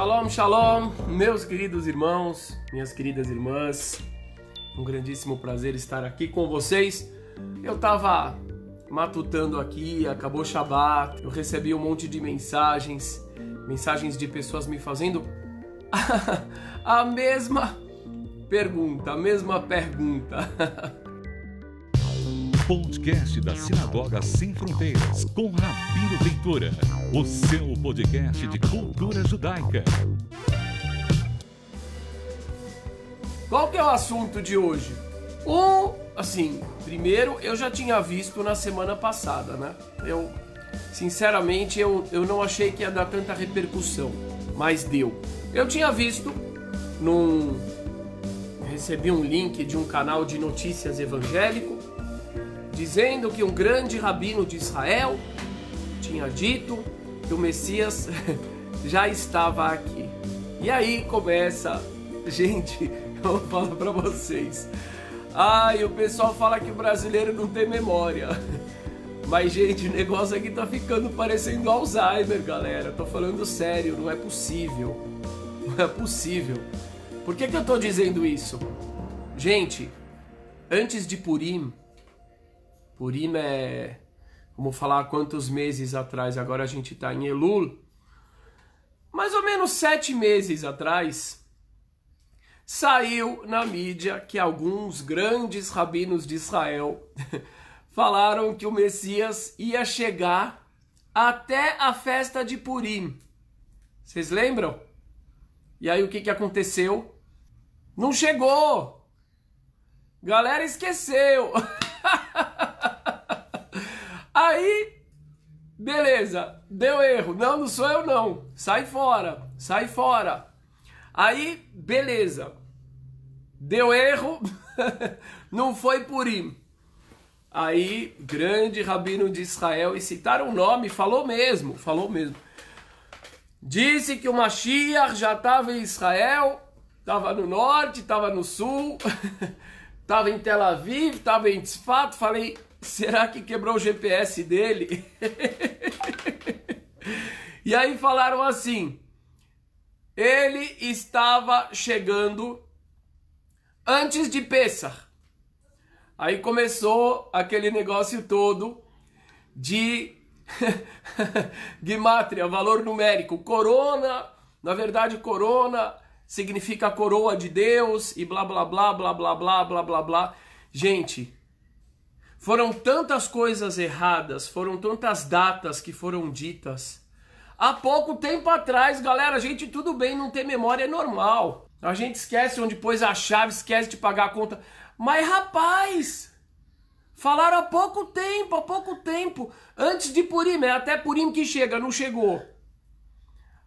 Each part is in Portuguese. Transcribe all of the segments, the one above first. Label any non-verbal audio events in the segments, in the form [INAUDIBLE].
Shalom, shalom, meus queridos irmãos, minhas queridas irmãs. Um grandíssimo prazer estar aqui com vocês. Eu tava matutando aqui, acabou Shabat, eu recebi um monte de mensagens, mensagens de pessoas me fazendo [LAUGHS] a mesma pergunta, a mesma pergunta. [LAUGHS] Podcast da Sinagoga Sem Fronteiras, com Rabino Ventura, o seu podcast de cultura judaica. Qual que é o assunto de hoje? Um, assim, primeiro eu já tinha visto na semana passada, né? Eu, sinceramente, eu, eu não achei que ia dar tanta repercussão, mas deu. Eu tinha visto num recebi um link de um canal de notícias evangélico dizendo que um grande rabino de Israel tinha dito que o Messias [LAUGHS] já estava aqui. E aí começa, [LAUGHS] gente, [LAUGHS] eu falar para vocês. Ai, o pessoal fala que o brasileiro não tem memória. Mas, gente, o negócio aqui tá ficando parecendo Alzheimer, galera. Tô falando sério, não é possível. Não é possível. Por que, que eu tô dizendo isso? Gente, antes de Purim, Purim é, vamos falar quantos meses atrás, agora a gente está em Elul. Mais ou menos sete meses atrás, saiu na mídia que alguns grandes rabinos de Israel [LAUGHS] falaram que o Messias ia chegar até a festa de Purim. Vocês lembram? E aí o que, que aconteceu? Não chegou! Galera esqueceu! [LAUGHS] Aí, beleza, deu erro. Não, não sou eu não. Sai fora, sai fora. Aí, beleza. Deu erro, [LAUGHS] não foi Purim. Aí, grande rabino de Israel, e citaram o nome, falou mesmo, falou mesmo. Disse que o Mashiach já estava em Israel, estava no norte, estava no sul, [LAUGHS] estava em Tel Aviv, estava em Tzfat. Falei, Será que quebrou o GPS dele? [LAUGHS] e aí falaram assim: ele estava chegando antes de Pessah. Aí começou aquele negócio todo de [LAUGHS] Gimatria, valor numérico. Corona, na verdade, corona significa coroa de Deus e blá blá blá blá blá blá blá blá blá. Gente, foram tantas coisas erradas, foram tantas datas que foram ditas. Há pouco tempo atrás, galera, a gente tudo bem não ter memória é normal. A gente esquece onde pôs a chave, esquece de pagar a conta. Mas rapaz, falaram há pouco tempo, há pouco tempo, antes de Purim, é até Purim que chega, não chegou.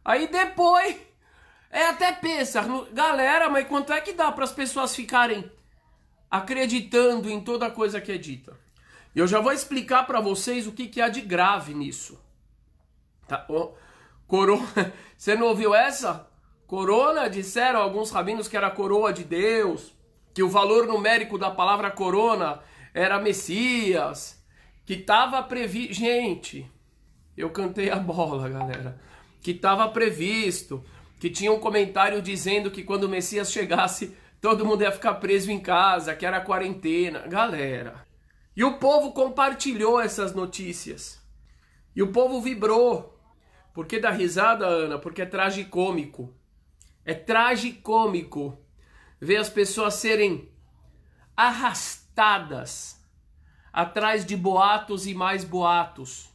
Aí depois é até pensa, galera, mas quanto é que dá para as pessoas ficarem acreditando em toda coisa que é dita? E eu já vou explicar para vocês o que, que há de grave nisso. Tá? Oh, corona. [LAUGHS] Você não ouviu essa? Corona, disseram alguns rabinos que era coroa de Deus, que o valor numérico da palavra corona era Messias, que estava previsto. Gente, eu cantei a bola, galera. Que estava previsto, que tinha um comentário dizendo que quando o Messias chegasse, todo mundo ia ficar preso em casa, que era quarentena. Galera, e o povo compartilhou essas notícias. E o povo vibrou. Por que dá risada, Ana? Porque é tragicômico. É tragicômico ver as pessoas serem arrastadas atrás de boatos e mais boatos,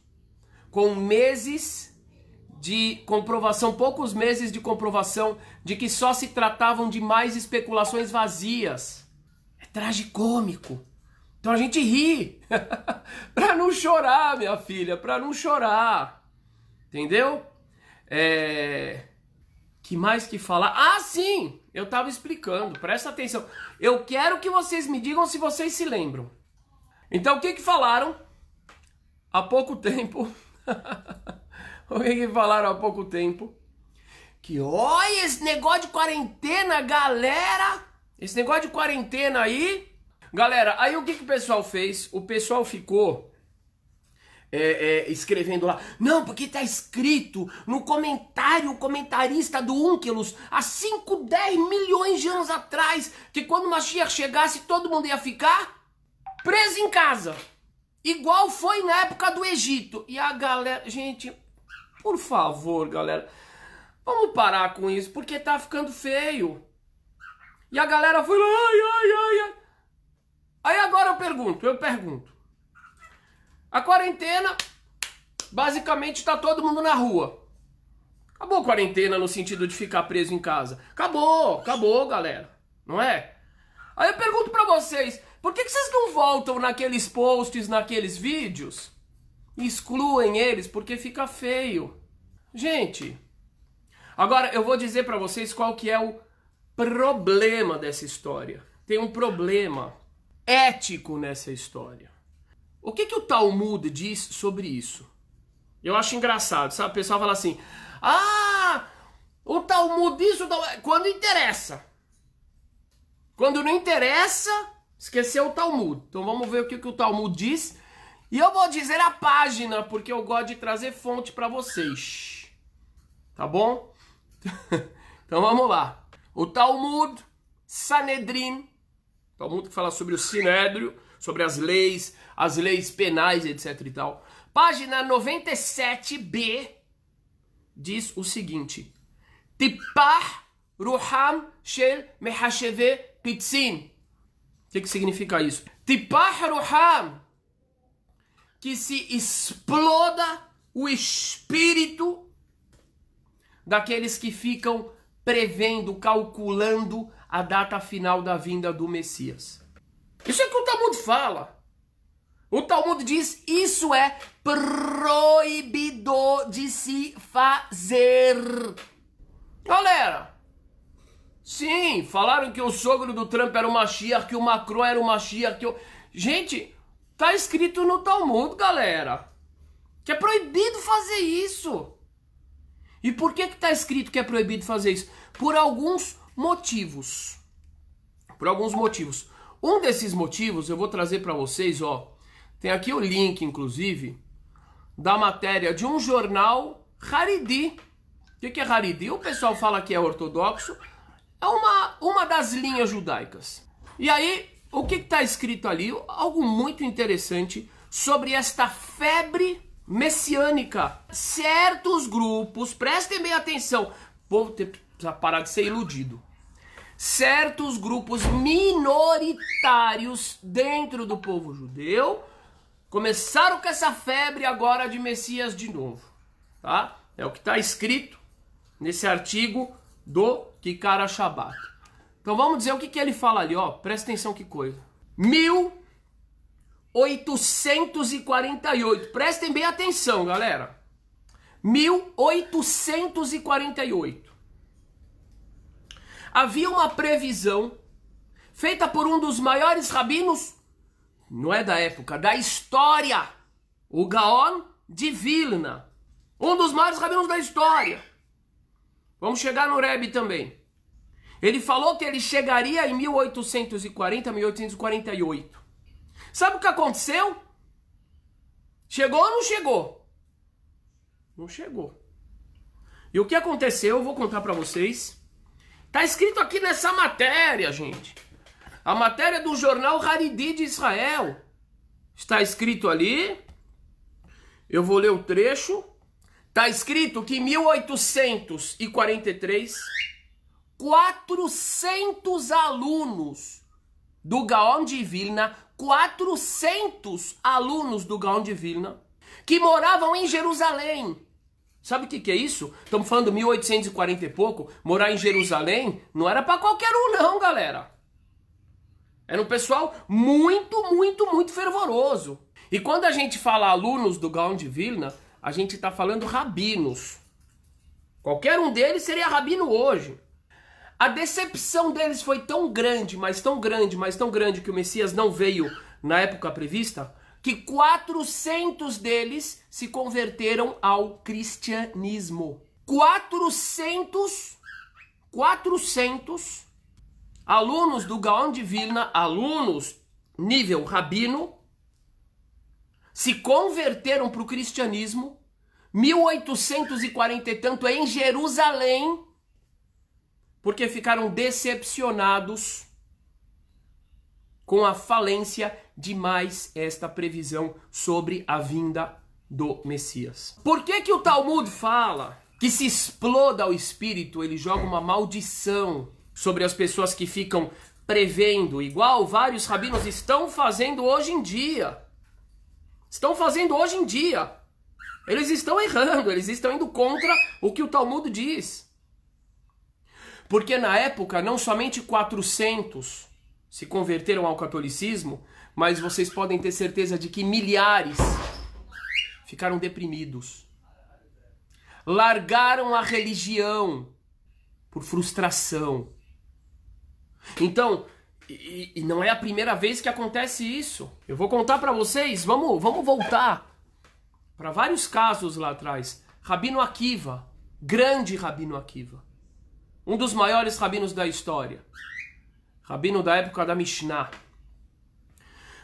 com meses de comprovação, poucos meses de comprovação de que só se tratavam de mais especulações vazias. É tragicômico. Então a gente ri [LAUGHS] para não chorar, minha filha, para não chorar. Entendeu? É... Que mais que falar? Ah, sim! Eu tava explicando, presta atenção. Eu quero que vocês me digam se vocês se lembram. Então o que que falaram há pouco tempo? [LAUGHS] o que que falaram há pouco tempo? Que olha esse negócio de quarentena, galera! Esse negócio de quarentena aí Galera, aí o que, que o pessoal fez? O pessoal ficou é, é, escrevendo lá, não, porque tá escrito no comentário, o comentarista do Unkelus, há 5, 10 milhões de anos atrás, que quando o Mashiach chegasse, todo mundo ia ficar preso em casa. Igual foi na época do Egito. E a galera, gente, por favor, galera, vamos parar com isso, porque tá ficando feio. E a galera foi ai, ai, ai, ai. Aí agora eu pergunto, eu pergunto. A quarentena, basicamente tá todo mundo na rua. Acabou a quarentena no sentido de ficar preso em casa. Acabou, acabou, galera. Não é? Aí eu pergunto para vocês, por que, que vocês não voltam naqueles posts, naqueles vídeos? Excluem eles porque fica feio. Gente, agora eu vou dizer para vocês qual que é o problema dessa história. Tem um problema ético nessa história. O que, que o Talmud diz sobre isso? Eu acho engraçado, sabe? O pessoal fala assim: ah, o Talmud diz, o Talmud... quando interessa. Quando não interessa, esqueceu o Talmud. Então vamos ver o que, que o Talmud diz. E eu vou dizer a página, porque eu gosto de trazer fonte para vocês. Tá bom? [LAUGHS] então vamos lá. O Talmud, Sanedrin, Talmud que fala sobre o Sinédrio, sobre as leis, as leis penais, etc e tal. Página 97b diz o seguinte: Tipar Ruham Shel Mehasheve Pitzin. O que, que significa isso? Tipar Ruham que se exploda o espírito daqueles que ficam prevendo, calculando a data final da vinda do Messias. Isso é o que o Talmud fala. O Talmud diz: isso é proibido de se fazer. Galera, sim, falaram que o sogro do Trump era o Mashiach, que o Macron era o Mashiach, que o... Gente, tá escrito no Talmud, galera, que é proibido fazer isso. E por que que tá escrito que é proibido fazer isso? Por alguns motivos. Por alguns motivos. Um desses motivos eu vou trazer para vocês, ó, tem aqui o link, inclusive, da matéria de um jornal Haridi. O que, que é Haridi? O pessoal fala que é ortodoxo. É uma, uma das linhas judaicas. E aí, o que está escrito ali? Algo muito interessante sobre esta febre messiânica. Certos grupos, prestem bem atenção, vou ter, parar de ser iludido. Certos grupos minoritários dentro do povo judeu começaram com essa febre agora de Messias de novo, tá? É o que está escrito nesse artigo do Kikara Shabbat. Então vamos dizer o que, que ele fala ali, ó. Presta atenção que coisa. 1848. Prestem bem atenção, galera. 1848. Havia uma previsão feita por um dos maiores rabinos não é da época, da história. O Gaon de Vilna, um dos maiores rabinos da história. Vamos chegar no Rebbe também. Ele falou que ele chegaria em 1840, 1848. Sabe o que aconteceu? Chegou ou não chegou? Não chegou. E o que aconteceu, eu vou contar para vocês. Tá escrito aqui nessa matéria, gente. A matéria do jornal Haridi de Israel. Está escrito ali. Eu vou ler o trecho. Está escrito que em 1843, 400 alunos do Gaon de Vilna, 400 alunos do Gaon de Vilna, que moravam em Jerusalém. Sabe o que, que é isso? Estamos falando 1840 e pouco. Morar em Jerusalém não era para qualquer um, não, galera. Era um pessoal muito, muito, muito fervoroso. E quando a gente fala alunos do Gaon de Vilna, a gente está falando rabinos. Qualquer um deles seria rabino hoje. A decepção deles foi tão grande, mas tão grande, mas tão grande que o Messias não veio na época prevista, que 400 deles se converteram ao cristianismo. 400 400 alunos do Gaon de Vilna, alunos nível rabino, se converteram para o cristianismo, 1840 e tanto em Jerusalém, porque ficaram decepcionados com a falência de mais esta previsão sobre a vinda do Messias. Por que que o Talmud fala que se exploda o espírito, ele joga uma maldição sobre as pessoas que ficam prevendo, igual vários rabinos estão fazendo hoje em dia. Estão fazendo hoje em dia. Eles estão errando, eles estão indo contra o que o Talmud diz. Porque na época não somente 400 se converteram ao catolicismo, mas vocês podem ter certeza de que milhares ficaram deprimidos. Largaram a religião por frustração. Então, e, e, não é a primeira vez que acontece isso. Eu vou contar para vocês, vamos, vamos voltar para vários casos lá atrás. Rabino Akiva, grande Rabino Akiva, um dos maiores rabinos da história, rabino da época da Mishnah.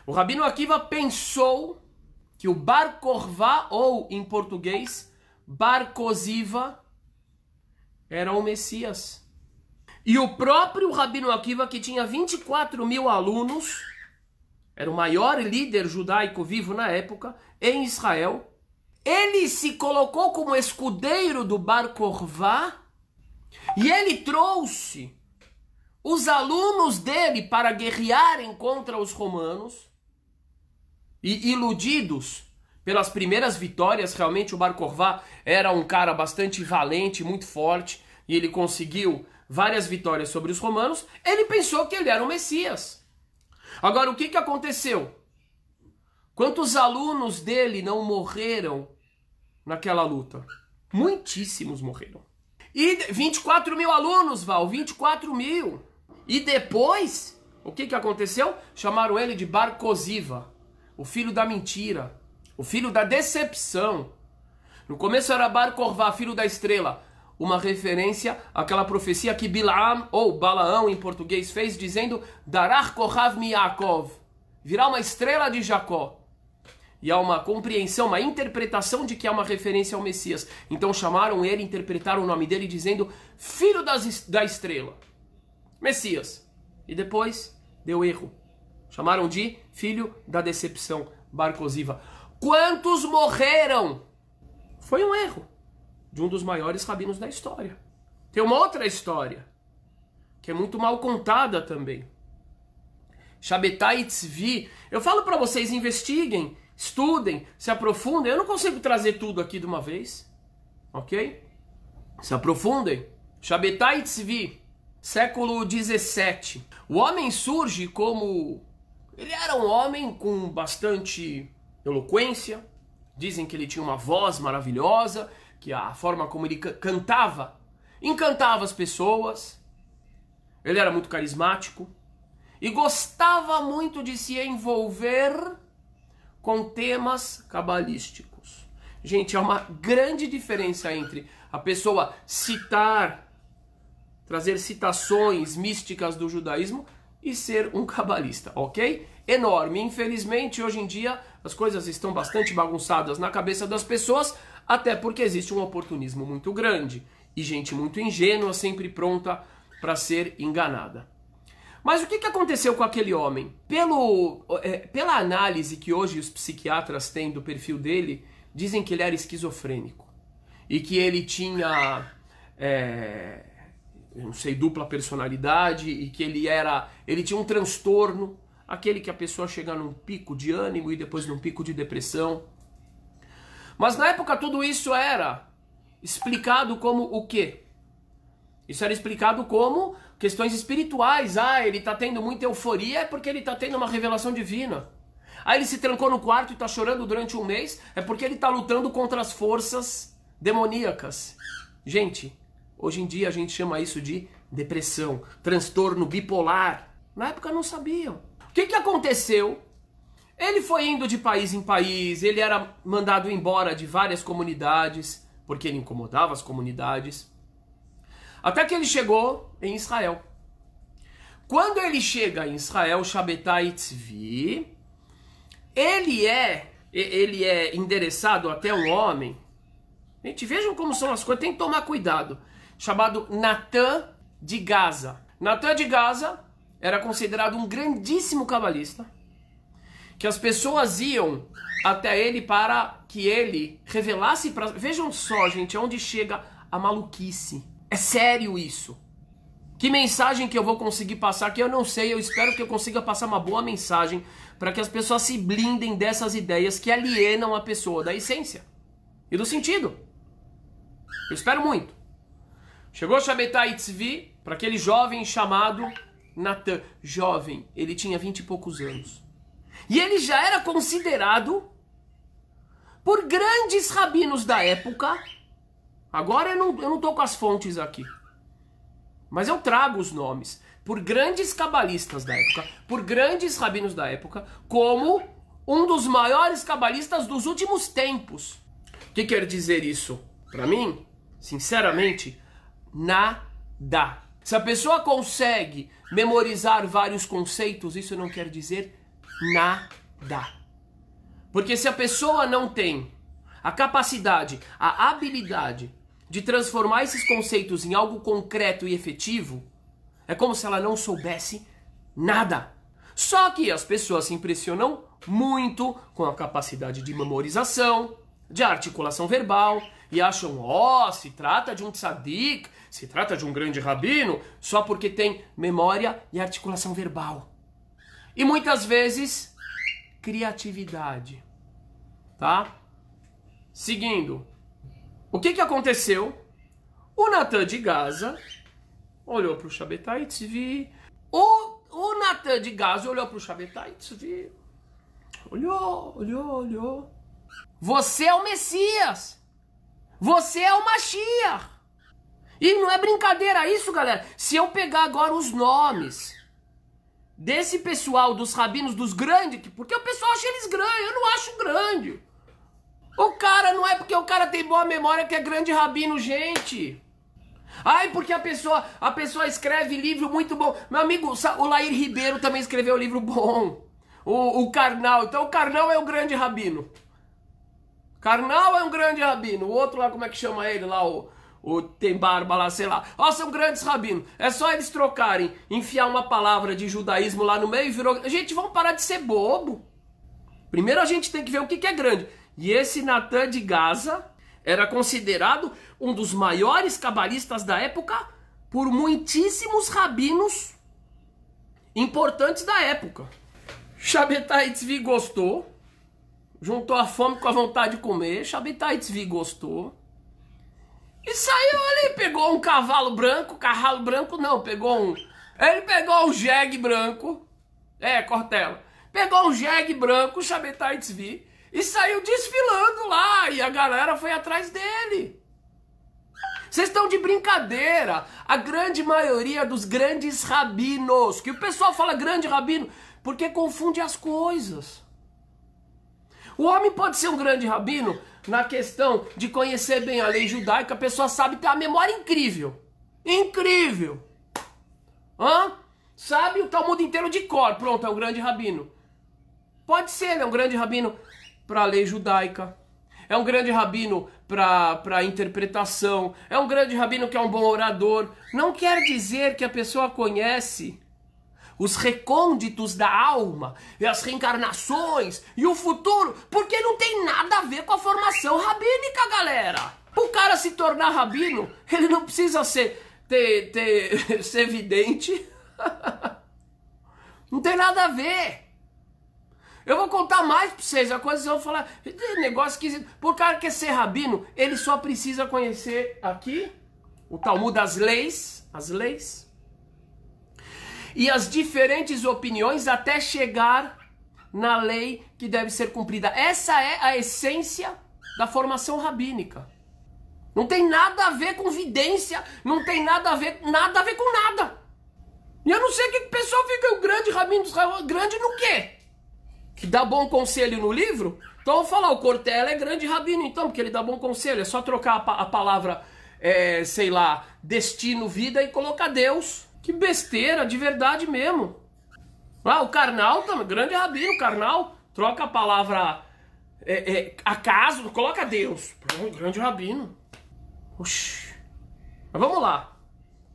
O Rabino Akiva pensou que o Bar Korvá, ou em português, Bar Koziva, era o Messias. E o próprio Rabino Akiva, que tinha 24 mil alunos, era o maior líder judaico vivo na época, em Israel, ele se colocou como escudeiro do Bar Korvá e ele trouxe os alunos dele para guerrearem contra os romanos e iludidos pelas primeiras vitórias, realmente o Bar Korvá era um cara bastante valente, muito forte, e ele conseguiu várias vitórias sobre os romanos, ele pensou que ele era o Messias. Agora, o que, que aconteceu? Quantos alunos dele não morreram naquela luta? Muitíssimos morreram. E 24 mil alunos, Val, 24 mil. E depois, o que, que aconteceu? Chamaram ele de Barcosiva, o filho da mentira, o filho da decepção. No começo era Bar Korvá, filho da estrela uma referência àquela profecia que Bilaam, ou Balaão em português, fez, dizendo Darach Miyakov, virá uma estrela de Jacó. E há uma compreensão, uma interpretação de que há uma referência ao Messias. Então chamaram ele, interpretaram o nome dele, dizendo Filho das, da estrela, Messias. E depois deu erro. Chamaram de Filho da decepção, Barcosiva. Quantos morreram? Foi um erro de um dos maiores rabinos da história. Tem uma outra história, que é muito mal contada também. Shabetai Tzvi. Eu falo para vocês, investiguem, estudem, se aprofundem. Eu não consigo trazer tudo aqui de uma vez, ok? Se aprofundem. Shabetai Tzvi, século 17. O homem surge como... Ele era um homem com bastante eloquência. Dizem que ele tinha uma voz maravilhosa que a forma como ele cantava encantava as pessoas. Ele era muito carismático e gostava muito de se envolver com temas cabalísticos. Gente, há uma grande diferença entre a pessoa citar, trazer citações místicas do judaísmo e ser um cabalista, ok? Enorme. Infelizmente, hoje em dia, as coisas estão bastante bagunçadas na cabeça das pessoas, até porque existe um oportunismo muito grande e gente muito ingênua sempre pronta para ser enganada. Mas o que, que aconteceu com aquele homem? Pelo, é, pela análise que hoje os psiquiatras têm do perfil dele, dizem que ele era esquizofrênico e que ele tinha, é, não sei, dupla personalidade e que ele era, ele tinha um transtorno, aquele que a pessoa chega num pico de ânimo e depois num pico de depressão. Mas na época tudo isso era explicado como o quê? Isso era explicado como questões espirituais. Ah, ele está tendo muita euforia é porque ele está tendo uma revelação divina. Ah, ele se trancou no quarto e está chorando durante um mês é porque ele está lutando contra as forças demoníacas. Gente, hoje em dia a gente chama isso de depressão, transtorno bipolar. Na época não sabiam. O que, que aconteceu ele foi indo de país em país, ele era mandado embora de várias comunidades, porque ele incomodava as comunidades. Até que ele chegou em Israel. Quando ele chega em Israel, Shabetai Tzvi, ele é, ele é endereçado até um homem. Gente, vejam como são as coisas, tem que tomar cuidado. Chamado Natan de Gaza. Natan de Gaza era considerado um grandíssimo cabalista, que as pessoas iam até ele para que ele revelasse para. Vejam só, gente, onde chega a maluquice. É sério isso. Que mensagem que eu vou conseguir passar que eu não sei, eu espero que eu consiga passar uma boa mensagem para que as pessoas se blindem dessas ideias que alienam a pessoa da essência e do sentido. Eu espero muito. Chegou Shabetai Tzvi para aquele jovem chamado Natan. Jovem, ele tinha vinte e poucos anos. E ele já era considerado por grandes rabinos da época. Agora eu não, eu não tô com as fontes aqui. Mas eu trago os nomes por grandes cabalistas da época, por grandes rabinos da época, como um dos maiores cabalistas dos últimos tempos. O que quer dizer isso? Para mim, sinceramente, nada. Se a pessoa consegue memorizar vários conceitos, isso não quer dizer nada. Porque se a pessoa não tem a capacidade, a habilidade de transformar esses conceitos em algo concreto e efetivo, é como se ela não soubesse nada. Só que as pessoas se impressionam muito com a capacidade de memorização, de articulação verbal e acham, ó, oh, se trata de um tzadik, se trata de um grande rabino, só porque tem memória e articulação verbal. E muitas vezes, criatividade. Tá? Seguindo, o que, que aconteceu? O Natan de Gaza olhou para o Shabetai Tzvi. O, o Natan de Gaza olhou para o Shabetai Tzvi. Olhou, olhou, olhou. Você é o Messias. Você é o Mashiach. E não é brincadeira isso, galera. Se eu pegar agora os nomes desse pessoal, dos rabinos, dos grandes, porque o pessoal acha eles grandes, eu não acho grande. O cara não é porque o cara tem boa memória que é grande rabino, gente. Ai, porque a pessoa, a pessoa escreve livro muito bom. Meu amigo, o Lair Ribeiro também escreveu livro bom. O, o Karnal, então o Karnal é o grande rabino. Karnal é um grande rabino. O outro lá, como é que chama ele lá? O, o tem barba lá, sei lá. Ó, são grandes rabinos. É só eles trocarem, enfiar uma palavra de judaísmo lá no meio e virou. Gente, vamos parar de ser bobo. Primeiro a gente tem que ver o que, que é grande. E esse Natan de Gaza era considerado um dos maiores cabalistas da época por muitíssimos rabinos importantes da época. Shabetai Tzvi gostou, juntou a fome com a vontade de comer. Shabetai Tzvi gostou. E saiu ali, pegou um cavalo branco, cavalo branco não, pegou um. Ele pegou um jegue branco. É, Cortella. Pegou um jegue branco, Shabetai Tzvi e saiu desfilando lá e a galera foi atrás dele. Vocês estão de brincadeira. A grande maioria dos grandes rabinos, que o pessoal fala grande rabino, porque confunde as coisas. O homem pode ser um grande rabino na questão de conhecer bem a lei judaica, a pessoa sabe ter uma memória incrível. Incrível. Hã? Sabe o Talmud inteiro de cor. Pronto, é um grande rabino. Pode ser, é um grande rabino para a lei judaica. É um grande rabino para interpretação. É um grande rabino que é um bom orador. Não quer dizer que a pessoa conhece os recônditos da alma, e as reencarnações e o futuro, porque não tem nada a ver com a formação rabínica, galera. O cara se tornar rabino, ele não precisa ser ter, ter [LAUGHS] ser evidente. [LAUGHS] não tem nada a ver. Eu vou contar mais pra vocês, a coisa que eu vou falar, negócio esquisito. Por cara que é ser rabino, ele só precisa conhecer aqui o Talmud das leis, as leis, e as diferentes opiniões até chegar na lei que deve ser cumprida. Essa é a essência da formação rabínica. Não tem nada a ver com vidência, não tem nada a ver, nada a ver com nada. E eu não sei o que o pessoal fica, o grande rabino, grande no quê? que dá bom conselho no livro, então eu vou falar, o Cortella é grande rabino, então, porque ele dá bom conselho. É só trocar a, a palavra, é, sei lá, destino, vida e colocar Deus. Que besteira, de verdade mesmo. Ah, o Karnal também, grande rabino, Karnal, troca a palavra é, é, acaso, coloca Deus. Grande rabino. Oxi. Mas vamos lá.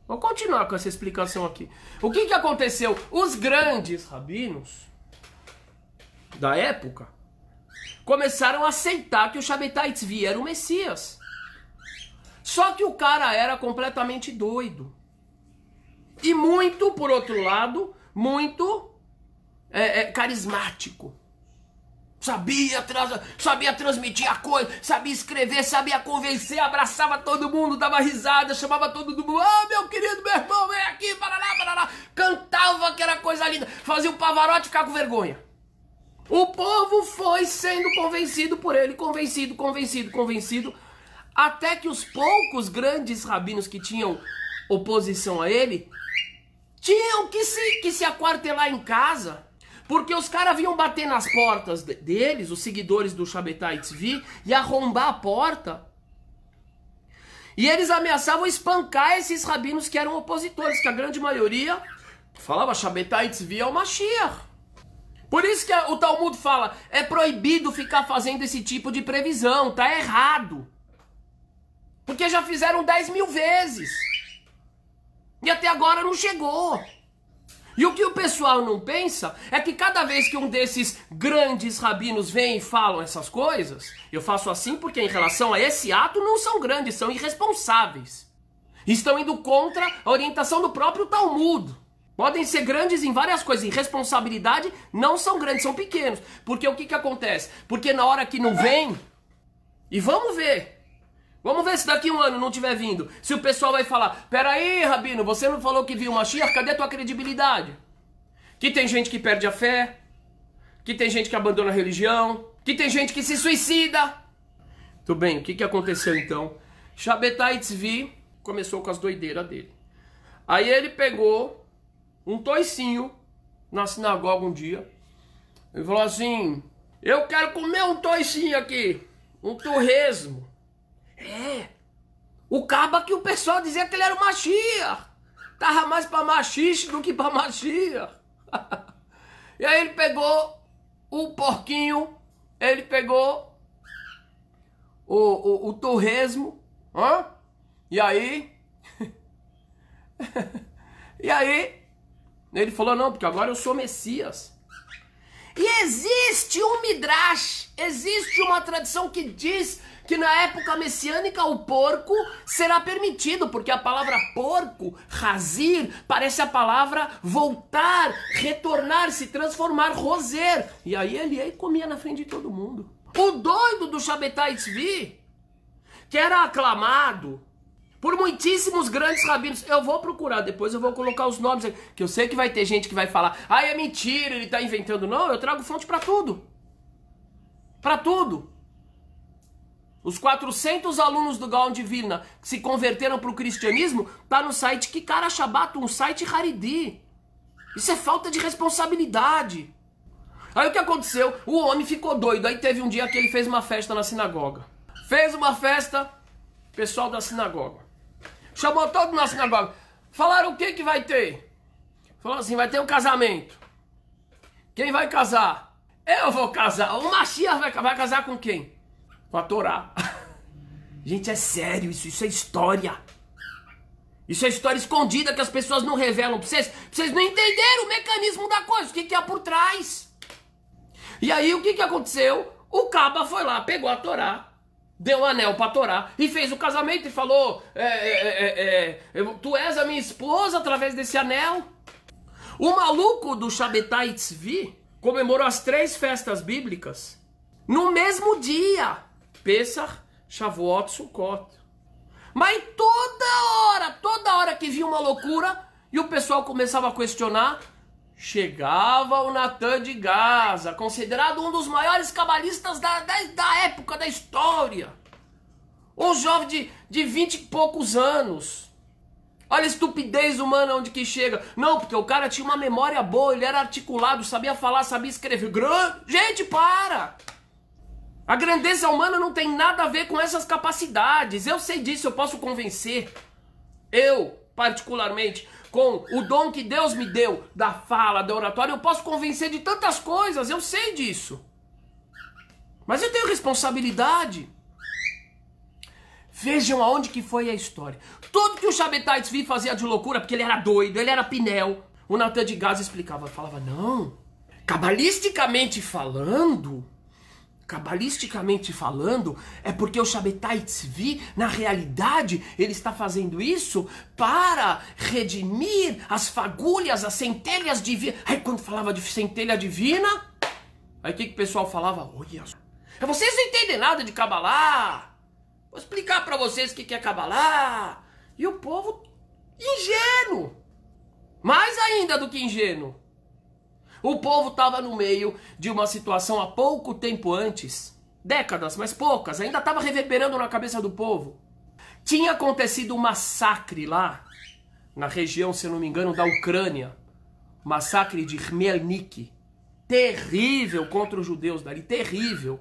Vou continuar com essa explicação aqui. O que, que aconteceu? Os grandes rabinos da época começaram a aceitar que o Shabbatai Tzvi era o Messias. Só que o cara era completamente doido. E muito, por outro lado, muito é, é, carismático. Sabia, trans, sabia transmitir a coisa, sabia escrever, sabia convencer, abraçava todo mundo, dava risada, chamava todo mundo, ah, meu querido, meu irmão, vem aqui, parará, parará. Cantava que era coisa linda, fazia o pavarote ficar com vergonha. O povo foi sendo convencido por ele, convencido, convencido, convencido, até que os poucos grandes rabinos que tinham oposição a ele tinham que se, que se aquartelar em casa porque os caras vinham bater nas portas deles, os seguidores do Shabetai Tzvi, e arrombar a porta. E eles ameaçavam espancar esses rabinos que eram opositores, que a grande maioria falava Shabetai Tzvi é o Mashiach. Por isso que o Talmud fala, é proibido ficar fazendo esse tipo de previsão, tá errado. Porque já fizeram 10 mil vezes. E até agora não chegou. E o que o pessoal não pensa é que cada vez que um desses grandes rabinos vem e falam essas coisas, eu faço assim porque em relação a esse ato não são grandes, são irresponsáveis. Estão indo contra a orientação do próprio Talmud. Podem ser grandes em várias coisas, em responsabilidade não são grandes, são pequenos. Porque o que, que acontece? Porque na hora que não vem, e vamos ver, Vamos ver se daqui um ano não tiver vindo. Se o pessoal vai falar: Peraí, Rabino, você não falou que viu uma Mashiach? Cadê a tua credibilidade? Que tem gente que perde a fé, que tem gente que abandona a religião, que tem gente que se suicida. Tudo bem, o que, que aconteceu então? Shabetai Tzvi começou com as doideiras dele. Aí ele pegou um toicinho na sinagoga um dia e falou assim: Eu quero comer um toicinho aqui, um torresmo. É. O caba que o pessoal dizia que ele era o Machia. Tava mais pra machixe do que pra machia. [LAUGHS] e aí ele pegou o porquinho, ele pegou o, o, o torresmo, hã? e aí... [LAUGHS] e aí, ele falou, não, porque agora eu sou Messias. E existe um Midrash, existe uma tradição que diz que na época messiânica o porco será permitido, porque a palavra porco, razir, parece a palavra voltar, retornar, se transformar, roser. E aí ele e comia na frente de todo mundo. O doido do Shabetai Tzvi, que era aclamado por muitíssimos grandes rabinos. Eu vou procurar, depois eu vou colocar os nomes, que eu sei que vai ter gente que vai falar, ah, é mentira, ele está inventando. Não, eu trago fonte para tudo. Para tudo. Os 400 alunos do Gaon de Vilna que se converteram para o cristianismo tá no site Kikara Shabbat, um site Haridi. Isso é falta de responsabilidade. Aí o que aconteceu? O homem ficou doido. Aí teve um dia que ele fez uma festa na sinagoga. Fez uma festa, pessoal da sinagoga. Chamou todo na sinagoga. Falaram o que que vai ter? Falou assim, vai ter um casamento. Quem vai casar? Eu vou casar. O Mashiach vai, vai casar com quem? Com a Torá. Gente, é sério isso, isso é história. Isso é história escondida que as pessoas não revelam pra vocês. Vocês não entenderam o mecanismo da coisa, o que, que é por trás. E aí, o que, que aconteceu? O Caba foi lá, pegou a Torá, deu um anel pra Torá e fez o casamento e falou: é, é, é, Tu és a minha esposa através desse anel. O maluco do Shabetai Tzvi comemorou as três festas bíblicas no mesmo dia. Pesach, Shavuot, Sukkot. Mas toda hora, toda hora que vinha uma loucura e o pessoal começava a questionar, chegava o Natan de Gaza, considerado um dos maiores cabalistas da, da, da época da história. Um jovem de, de 20 e poucos anos. Olha a estupidez humana onde que chega. Não, porque o cara tinha uma memória boa, ele era articulado, sabia falar, sabia escrever. Gente, para! A grandeza humana não tem nada a ver com essas capacidades. Eu sei disso, eu posso convencer. Eu, particularmente, com o dom que Deus me deu da fala, da oratória, eu posso convencer de tantas coisas, eu sei disso. Mas eu tenho responsabilidade. Vejam aonde que foi a história. Tudo que o Shabetai Tzvi fazia de loucura, porque ele era doido, ele era pinel. O Natan de Gaza explicava, falava, não, cabalisticamente falando, cabalisticamente falando, é porque o Shabetai Tzvi, na realidade, ele está fazendo isso para redimir as fagulhas, as centelhas divinas. Aí quando falava de centelha divina, aí o que, que o pessoal falava? Olha, vocês não entendem nada de Kabbalah. Vou explicar para vocês o que é Kabbalah. E o povo ingênuo. Mais ainda do que ingênuo. O povo estava no meio de uma situação há pouco tempo antes, décadas, mas poucas, ainda estava reverberando na cabeça do povo. Tinha acontecido um massacre lá, na região, se não me engano, da Ucrânia. Massacre de Khmelnyk. Terrível contra os judeus dali, terrível.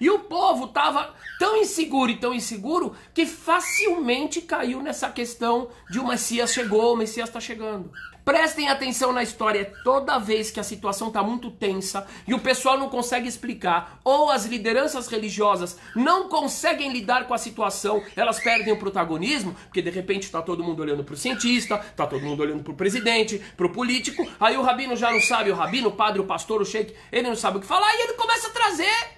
E o povo estava tão inseguro e tão inseguro que facilmente caiu nessa questão de o Messias chegou, o Messias está chegando. Prestem atenção na história, toda vez que a situação está muito tensa e o pessoal não consegue explicar, ou as lideranças religiosas não conseguem lidar com a situação, elas perdem o protagonismo, porque de repente está todo mundo olhando para o cientista, está todo mundo olhando para o presidente, para o político, aí o rabino já não sabe, o rabino, o padre, o pastor, o sheik, ele não sabe o que falar e ele começa a trazer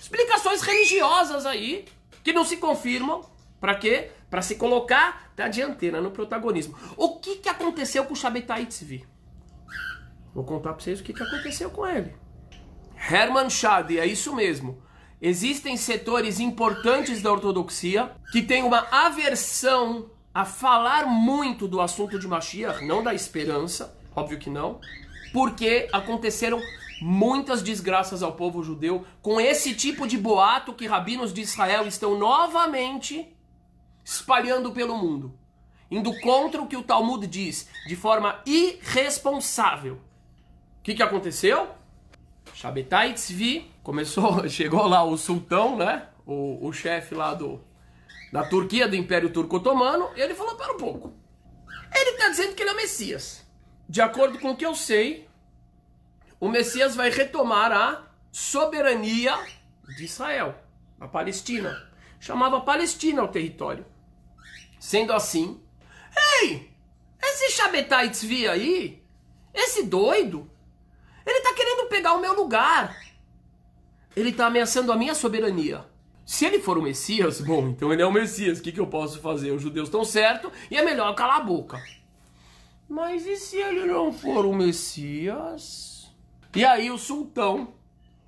explicações religiosas aí que não se confirmam. Para quê? Para se colocar da dianteira no protagonismo. O que, que aconteceu com o Shabetai Tzvi? Vou contar para vocês o que, que aconteceu com ele. Hermann Schade, é isso mesmo. Existem setores importantes da ortodoxia que têm uma aversão a falar muito do assunto de Mashiach, não da esperança, óbvio que não, porque aconteceram muitas desgraças ao povo judeu com esse tipo de boato que rabinos de Israel estão novamente espalhando pelo mundo, indo contra o que o Talmud diz de forma irresponsável. O que, que aconteceu? Shabetai Tzvi começou, [LAUGHS] chegou lá o sultão, né? O, o chefe lá do, da Turquia, do Império Turco Otomano, ele falou: Pera um pouco. Ele está dizendo que ele é o Messias. De acordo com o que eu sei, o Messias vai retomar a soberania de Israel, a Palestina. Chamava Palestina o território. Sendo assim, ei, esse Shabetai Tzvi aí, esse doido, ele tá querendo pegar o meu lugar. Ele tá ameaçando a minha soberania. Se ele for o Messias, bom, então ele é o Messias. O que, que eu posso fazer? Os judeus estão certos e é melhor calar a boca. Mas e se ele não for o Messias? E aí o sultão,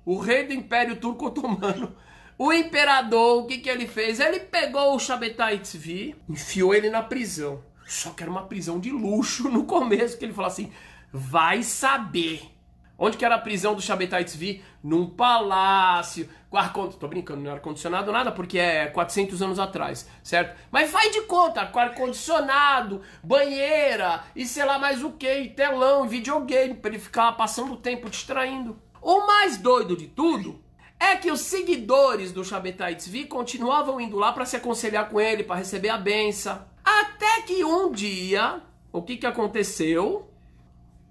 o rei do Império Turco Otomano, o imperador, o que, que ele fez? Ele pegou o Shabetai Tzvi, enfiou ele na prisão. Só que era uma prisão de luxo no começo, que ele falou assim, vai saber. Onde que era a prisão do Shabetai Tzvi? Num palácio, com ar Tô brincando, não era ar-condicionado nada, porque é 400 anos atrás, certo? Mas faz de conta, com ar-condicionado, banheira, e sei lá mais o que, telão, videogame, pra ele ficar passando o tempo distraindo. O mais doido de tudo é que os seguidores do Shabetai Tzvi continuavam indo lá para se aconselhar com ele, para receber a benção. Até que um dia, o que que aconteceu?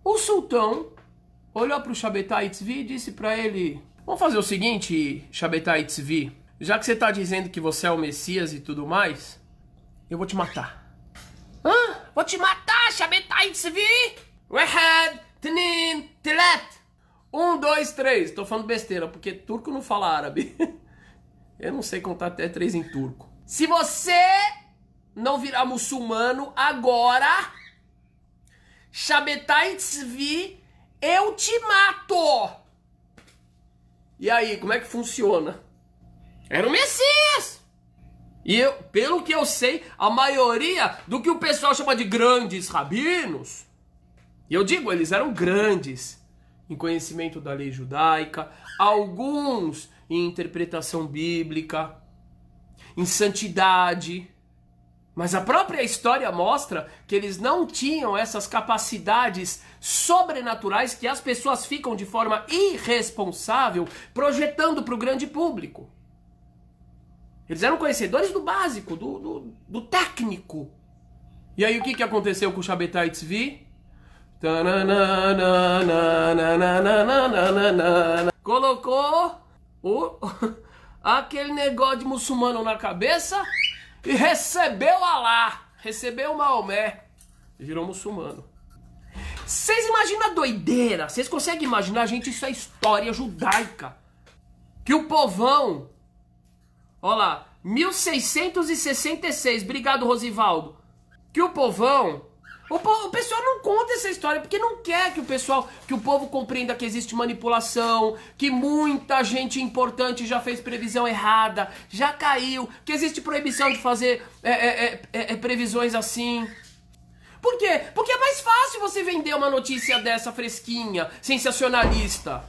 O sultão olhou para o Shabetai Tzvi e disse para ele: Vamos fazer o seguinte, Shabetai Tzvi. Já que você está dizendo que você é o Messias e tudo mais, eu vou te matar. Hã? Vou te matar, Shabetai Tzvi? Wahad, Tnin, Tilet. Um, dois, três. Tô falando besteira, porque turco não fala árabe. [LAUGHS] Eu não sei contar até três em turco. Se você não virar muçulmano agora, Shabetai Tzvi eu te mato! E aí, como é que funciona? Era o Messias! E eu, pelo que eu sei, a maioria do que o pessoal chama de grandes rabinos, e eu digo, eles eram grandes em conhecimento da lei judaica, alguns em interpretação bíblica, em santidade, mas a própria história mostra que eles não tinham essas capacidades sobrenaturais que as pessoas ficam de forma irresponsável projetando para o grande público. Eles eram conhecedores do básico, do, do, do técnico. E aí o que, que aconteceu com o Shabetai Tzvi? Colocou o, aquele negócio de muçulmano na cabeça e recebeu Alá, recebeu Maomé, virou muçulmano. Vocês imaginam a doideira? Vocês conseguem imaginar, gente? Isso é história judaica. Que o povão. Olha lá, 1666. Obrigado, Rosivaldo. Que o povão. O, o, pessoal não conta essa história porque não quer que o pessoal, que o povo compreenda que existe manipulação, que muita gente importante já fez previsão errada, já caiu, que existe proibição de fazer é, é, é, é previsões assim. Por quê? Porque é mais fácil você vender uma notícia dessa fresquinha, sensacionalista.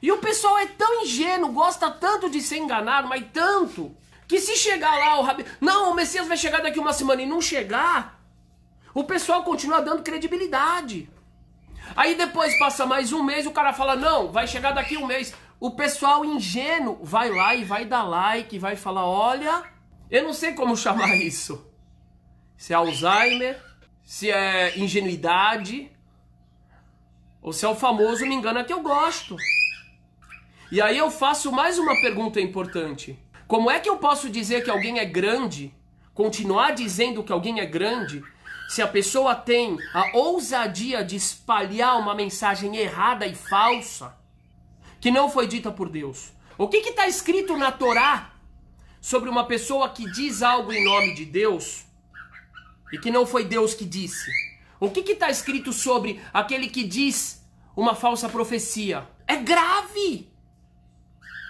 E o pessoal é tão ingênuo, gosta tanto de ser enganado, mas tanto, que se chegar lá o Rabi... Não, o Messias vai chegar daqui uma semana e não chegar, o pessoal continua dando credibilidade. Aí depois passa mais um mês, o cara fala, não, vai chegar daqui um mês. O pessoal ingênuo vai lá e vai dar like, vai falar, olha, eu não sei como [LAUGHS] chamar isso se é Alzheimer, se é ingenuidade, ou se é o famoso me engana que eu gosto. E aí eu faço mais uma pergunta importante. Como é que eu posso dizer que alguém é grande, continuar dizendo que alguém é grande, se a pessoa tem a ousadia de espalhar uma mensagem errada e falsa, que não foi dita por Deus? O que está escrito na Torá sobre uma pessoa que diz algo em nome de Deus e que não foi Deus que disse? O que está escrito sobre aquele que diz uma falsa profecia? É grave!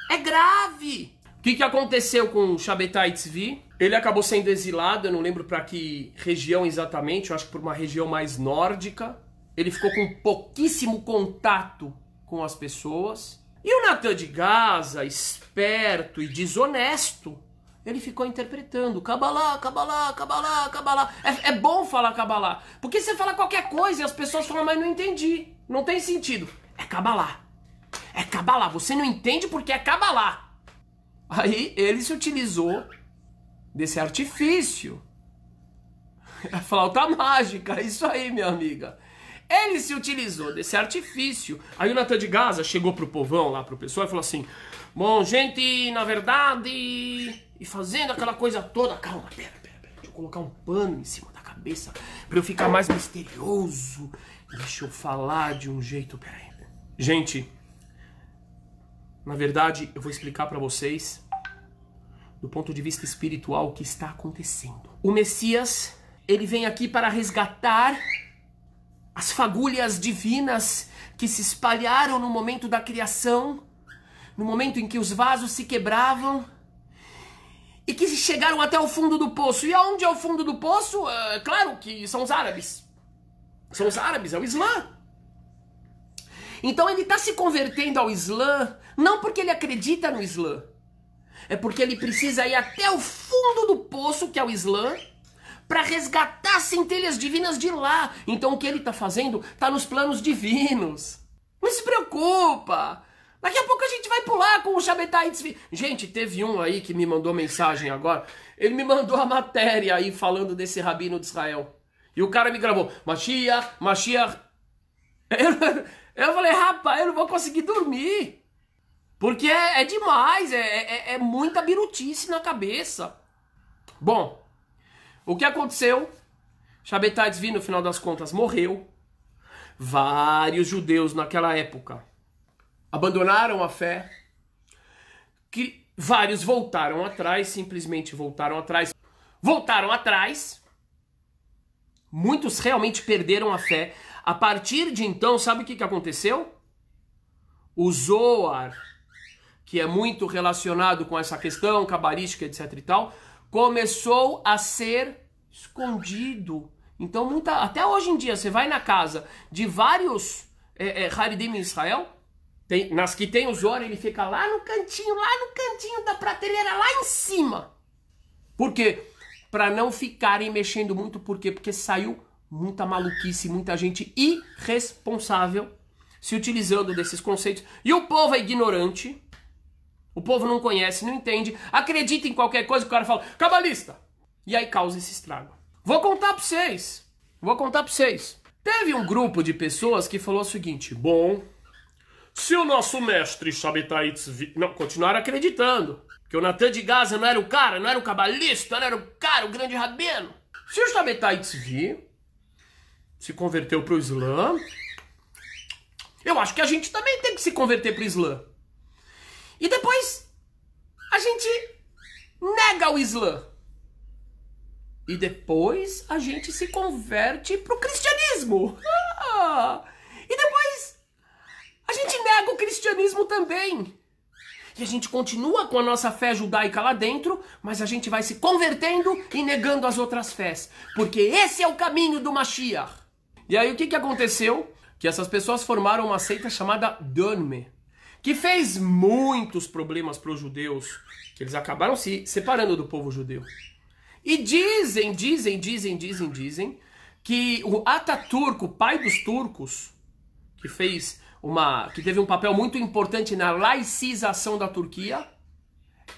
É grave! O que, que aconteceu com Shabetai Tzvi? Ele acabou sendo exilado, eu não lembro para que região exatamente, eu acho que por uma região mais nórdica. Ele ficou com pouquíssimo contato com as pessoas. E o Natan de Gaza, esperto e desonesto, ele ficou interpretando Kabbalah, Kabbalah, Kabbalah, Kabbalah. É, é bom falar Kabbalah, porque você fala qualquer coisa e as pessoas falam, mas não entendi. Não tem sentido. É Kabbalah. É Kabbalah. Você não entende porque é Kabbalah. Aí ele se utilizou desse artifício. [LAUGHS] A flauta mágica, isso aí, minha amiga. Ele se utilizou desse artifício. Aí o Natan de Gaza chegou pro povão lá, pro pessoal, e falou assim: Bom, gente, na verdade, e fazendo aquela coisa toda. Calma, pera, pera, pera. Deixa eu colocar um pano em cima da cabeça para eu ficar mais misterioso. Deixa eu falar de um jeito. Pera aí. Gente, na verdade, eu vou explicar para vocês do ponto de vista espiritual o que está acontecendo. O Messias, ele vem aqui para resgatar as fagulhas divinas que se espalharam no momento da criação, no momento em que os vasos se quebravam e que chegaram até o fundo do poço. E aonde é o fundo do poço? É claro que são os árabes. São os árabes, é o Islã. Então ele está se convertendo ao Islã não porque ele acredita no Islã, é porque ele precisa ir até o fundo do poço, que é o Islã, para resgatar centelhas divinas de lá. Então o que ele está fazendo está nos planos divinos. Não se preocupa. Daqui a pouco a gente vai pular com o Shabetai Gente, teve um aí que me mandou mensagem agora. Ele me mandou a matéria aí falando desse rabino de Israel. E o cara me gravou. Mashiach, Mashiach. Eu, [LAUGHS] eu falei, rapaz, eu não vou conseguir dormir. Porque é, é demais, é, é, é muita birutice na cabeça. Bom, o que aconteceu? Shabetai Tzvi, no final das contas, morreu. Vários judeus naquela época abandonaram a fé, que vários voltaram atrás, simplesmente voltaram atrás. Voltaram atrás. Muitos realmente perderam a fé. A partir de então, sabe o que, que aconteceu? O Zoar, que é muito relacionado com essa questão cabalística, etc e tal, começou a ser escondido. Então, muita, até hoje em dia, você vai na casa de vários é, é, Haridim em Israel, tem, nas que tem o Zoro, ele fica lá no cantinho, lá no cantinho da prateleira, lá em cima. Por quê? Para não ficarem mexendo muito, por quê? Porque saiu muita maluquice, muita gente irresponsável se utilizando desses conceitos. E o povo é ignorante, o povo não conhece, não entende, acredita em qualquer coisa, o cara fala, cabalista! E aí causa esse estrago. Vou contar pra vocês, vou contar pra vocês. Teve um grupo de pessoas que falou o seguinte, bom, Se o nosso mestre Shabetai Tzvi... Não, continuaram acreditando. Que o Natan de Gaza não era o cara, não era o cabalista, não era o cara, o grande rabino. Se o Shabetai Tzvi se converteu para o Islã, eu acho que a gente também tem que se converter para o Islã. E depois a gente nega o Islã. E depois a gente se converte para o cristianismo. [LAUGHS] E depois a gente nega o cristianismo também. E a gente continua com a nossa fé judaica lá dentro, mas a gente vai se convertendo e negando as outras fés. Porque esse é o caminho do Mashiach. E aí o que, que aconteceu? Que essas pessoas formaram uma seita chamada Donme, que fez muitos problemas para os judeus, que eles acabaram se separando do povo judeu. E dizem, dizem, dizem, dizem, dizem que o Ataturk, o pai dos turcos, que fez uma, que teve um papel muito importante na laicização da Turquia,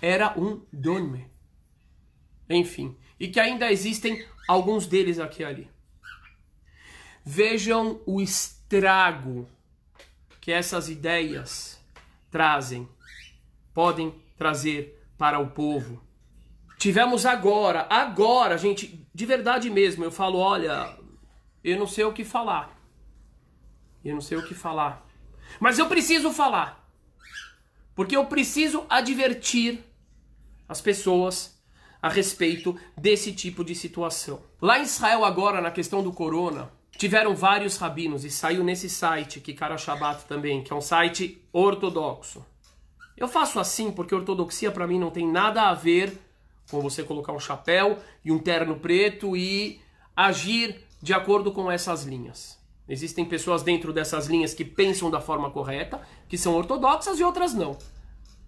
era um Donme. Enfim, e que ainda existem alguns deles aqui ali. Vejam o estrago que essas ideias trazem, podem trazer para o povo. Tivemos agora, agora, gente, de verdade mesmo, eu falo, olha, eu não sei o que falar. Eu não sei o que falar. Mas eu preciso falar. Porque eu preciso advertir as pessoas a respeito desse tipo de situação. Lá em Israel agora, na questão do corona, tiveram vários rabinos e saiu nesse site, que cara Shabbat também, que é um site ortodoxo. Eu faço assim porque ortodoxia para mim não tem nada a ver com você colocar um chapéu e um terno preto e agir de acordo com essas linhas. Existem pessoas dentro dessas linhas que pensam da forma correta, que são ortodoxas e outras não.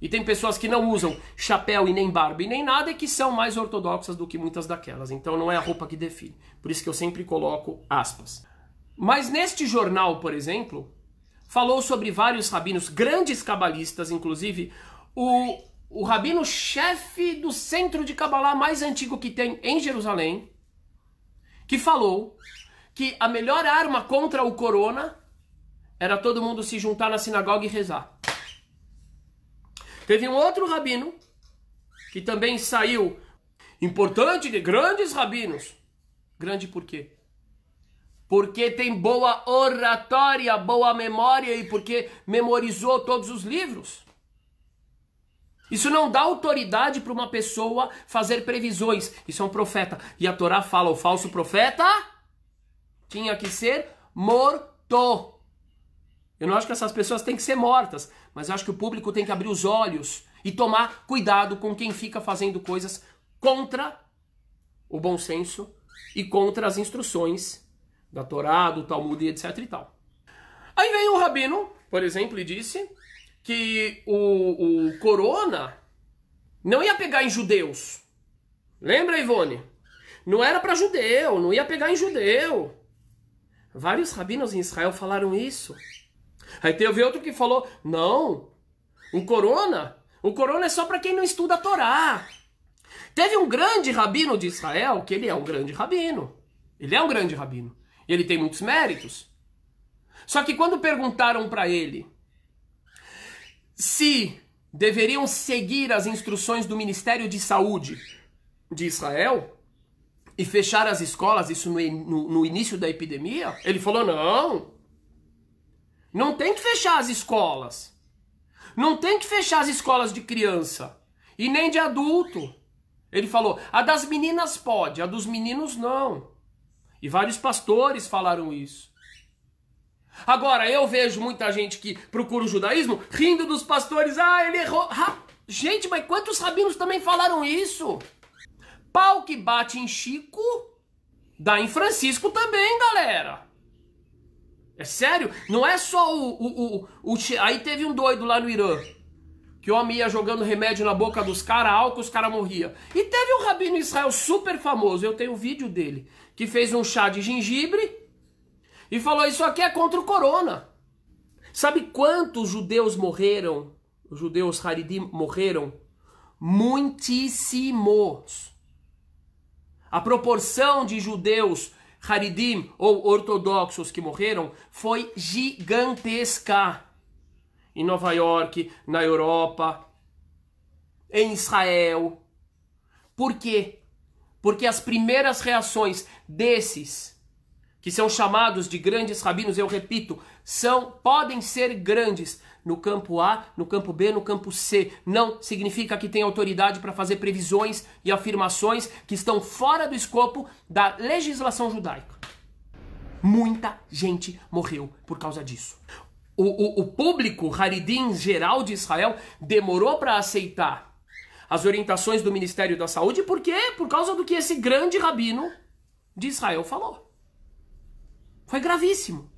E tem pessoas que não usam chapéu e nem barba e nem nada e que são mais ortodoxas do que muitas daquelas. Então não é a roupa que define. Por isso que eu sempre coloco aspas. Mas neste jornal, por exemplo, falou sobre vários rabinos, grandes cabalistas, inclusive o, o rabino-chefe do centro de Kabbalah mais antigo que tem em Jerusalém, que falou que a melhor arma contra o corona era todo mundo se juntar na sinagoga e rezar. Teve um outro rabino que também saiu importante de grandes rabinos. Grande por quê? Porque tem boa oratória, boa memória e porque memorizou todos os livros. Isso não dá autoridade para uma pessoa fazer previsões. Isso é um profeta. E a Torá fala: o falso profeta tinha que ser morto. Eu não acho que essas pessoas têm que ser mortas, mas eu acho que o público tem que abrir os olhos e tomar cuidado com quem fica fazendo coisas contra o bom senso e contra as instruções da Torá, do Talmud, etc e tal. Aí veio o rabino, por exemplo, e disse que o, o corona não ia pegar em judeus. Lembra, Ivone? Não era para judeu, não ia pegar em judeu. Vários rabinos em Israel falaram isso. Aí teve outro que falou: não, o corona, o corona é só para quem não estuda a Torá. Teve um grande rabino de Israel, que ele é um grande rabino. Ele é um grande rabino. Ele tem muitos méritos. Só que quando perguntaram para ele se deveriam seguir as instruções do Ministério de Saúde de Israel, e fechar as escolas, isso no, no, no, início da epidemia, ele falou: não. Não tem que fechar as escolas. Não tem que fechar as escolas de criança. E nem de adulto. Ele falou: a das meninas pode, a dos meninos não. E vários pastores falaram isso. Agora, eu vejo muita gente que procura o judaísmo rindo dos pastores. Ah, ele errou. Gente, mas quantos rabinos também falaram isso? Pau que bate em Chico, dá em Francisco também, galera. É sério? Não é só o, o, o, o, Aí teve um doido lá no Irã. Que o homem ia jogando remédio na boca dos caras, álcool, os caras morriam. E teve um rabino Israel super famoso, eu tenho um vídeo dele, que fez um chá de gengibre e falou: Isso aqui é contra o corona. Sabe quantos judeus morreram? Os judeus Haridim morreram? Muitíssimos a proporção de judeus Haridim ou ortodoxos que morreram foi gigantesca. em Nova York, na Europa, em Israel. Por quê? Porque as primeiras reações desses, que são chamados de grandes rabinos, eu repito, são podem ser grandes no campo A, no campo B, no campo C. Não significa que tem autoridade para fazer previsões e afirmações que estão fora do escopo da legislação judaica. Muita gente morreu por causa disso. O, o, o público Haridim geral de Israel demorou para aceitar as orientações do Ministério da Saúde, por quê? Por causa do que esse grande rabino de Israel falou. Foi gravíssimo.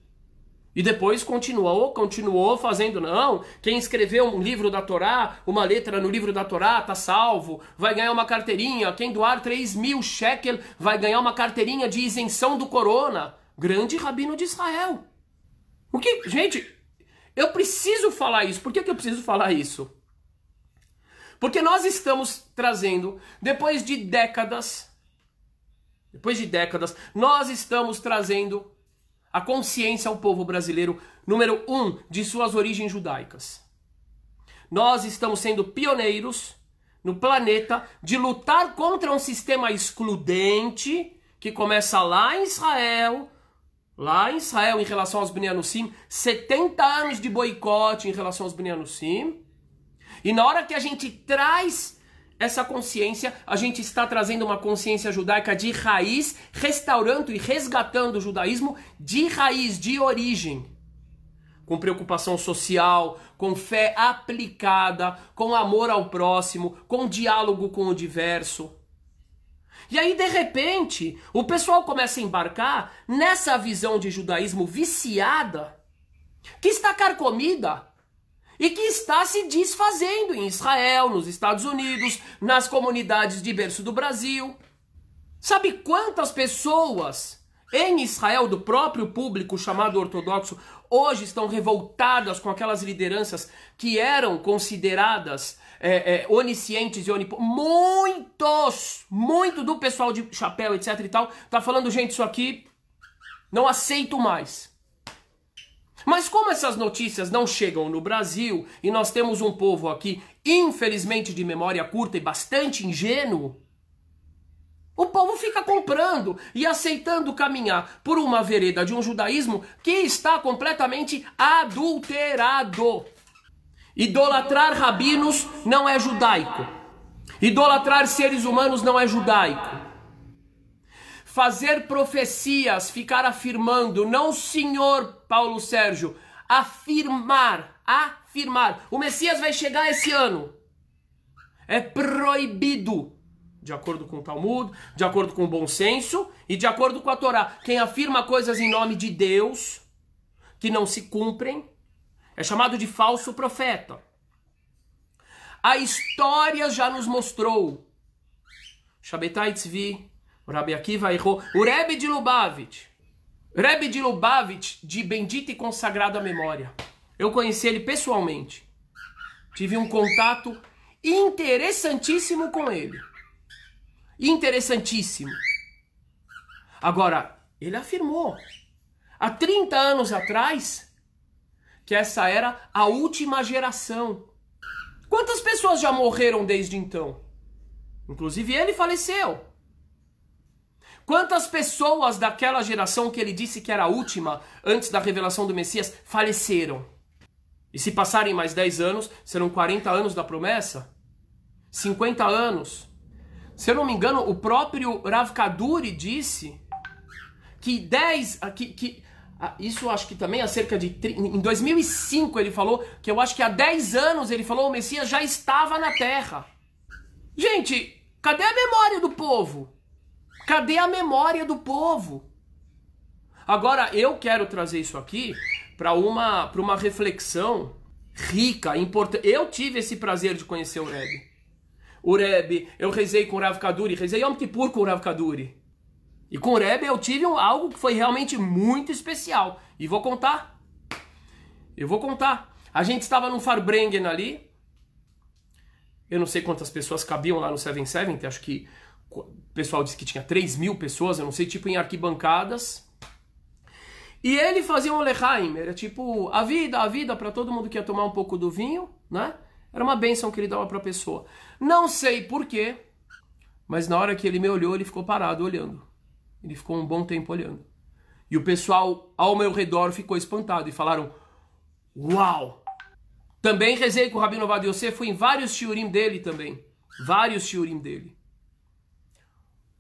E depois continuou, continuou fazendo, não, quem escreveu um livro da Torá, uma letra no livro da Torá, tá salvo, vai ganhar uma carteirinha, quem doar 3 mil shekel vai ganhar uma carteirinha de isenção do corona. Grande rabino de Israel. O que, gente, eu preciso falar isso. Por que, que eu preciso falar isso? Porque nós estamos trazendo, depois de décadas, depois de décadas, nós estamos trazendo a consciência ao povo brasileiro, número um, de suas origens judaicas. Nós estamos sendo pioneiros no planeta de lutar contra um sistema excludente que começa lá em Israel, lá em Israel em relação aos Bnei 70 anos de boicote em relação aos Bnei e na hora que a gente traz essa consciência, a gente está trazendo uma consciência judaica de raiz, restaurando e resgatando o judaísmo de raiz, de origem. Com preocupação social, com fé aplicada, com amor ao próximo, com diálogo com o diverso. E aí, de repente, o pessoal começa a embarcar nessa visão de judaísmo viciada, que está carcomida e que está se desfazendo em Israel, nos Estados Unidos, nas comunidades de berço do Brasil. Sabe quantas pessoas em Israel, do próprio público chamado ortodoxo, hoje estão revoltadas com aquelas lideranças que eram consideradas é, é, oniscientes e onipotentes? Muitos! Muito do pessoal de chapéu, etc e tal, tá falando, gente, isso aqui não aceito mais. Mas como essas notícias não chegam no Brasil e nós temos um povo aqui, infelizmente de memória curta e bastante ingênuo, o povo fica comprando e aceitando caminhar por uma vereda de um judaísmo que está completamente adulterado. Idolatrar rabinos não é judaico. Idolatrar seres humanos não é judaico fazer profecias, ficar afirmando, não senhor Paulo Sérgio, afirmar, afirmar. O Messias vai chegar esse ano. É proibido, de acordo com o Talmud, de acordo com o bom senso e de acordo com a Torá. Quem afirma coisas em nome de Deus que não se cumprem é chamado de falso profeta. A história já nos mostrou. Shabetai Tzvi, o Rabi Akiva errou. O Rebbe de Lubavitch. Rebbe de Lubavitch, de bendita e consagrada memória. Eu conheci ele pessoalmente. Tive um contato interessantíssimo com ele. Interessantíssimo. Agora, ele afirmou há 30 anos atrás que essa era a última geração. Quantas pessoas já morreram desde então? Inclusive ele faleceu. Quantas pessoas daquela geração que ele disse que era a última antes da revelação do Messias faleceram? E se passarem mais 10 anos, serão 40 anos da promessa? 50 anos? Se eu não me engano, o próprio Rav Kaduri disse que 10. Que, que, isso acho que também há cerca de. Em 2005 ele falou que eu acho que há 10 anos ele falou o Messias já estava na terra. Gente, cadê a memória do povo? Cadê a memória do povo? Agora eu quero trazer isso aqui para uma para uma reflexão rica, importante. Eu tive esse prazer de conhecer o Rebbe. O Rebbe, eu rezei com o Rav Kaduri, rezei Yom Kippur com o Rav Kaduri. E com o Rebbe eu tive um, algo que foi realmente muito especial. E vou contar. Eu vou contar. A gente estava no Farbrengen ali. Eu não sei quantas pessoas cabiam lá no 770, acho que o pessoal disse que tinha 3 mil pessoas, eu não sei, tipo em arquibancadas. E ele fazia um lechaim, era tipo a vida, a vida para todo mundo que ia tomar um pouco do vinho, né? Era uma bênção que ele dava para a pessoa. Não sei porquê, mas na hora que ele me olhou, ele ficou parado olhando. Ele ficou um bom tempo olhando. E o pessoal ao meu redor ficou espantado e falaram: Uau! Também rezei com o Rabino Vado fui em vários shiurim dele também. Vários shiurim dele.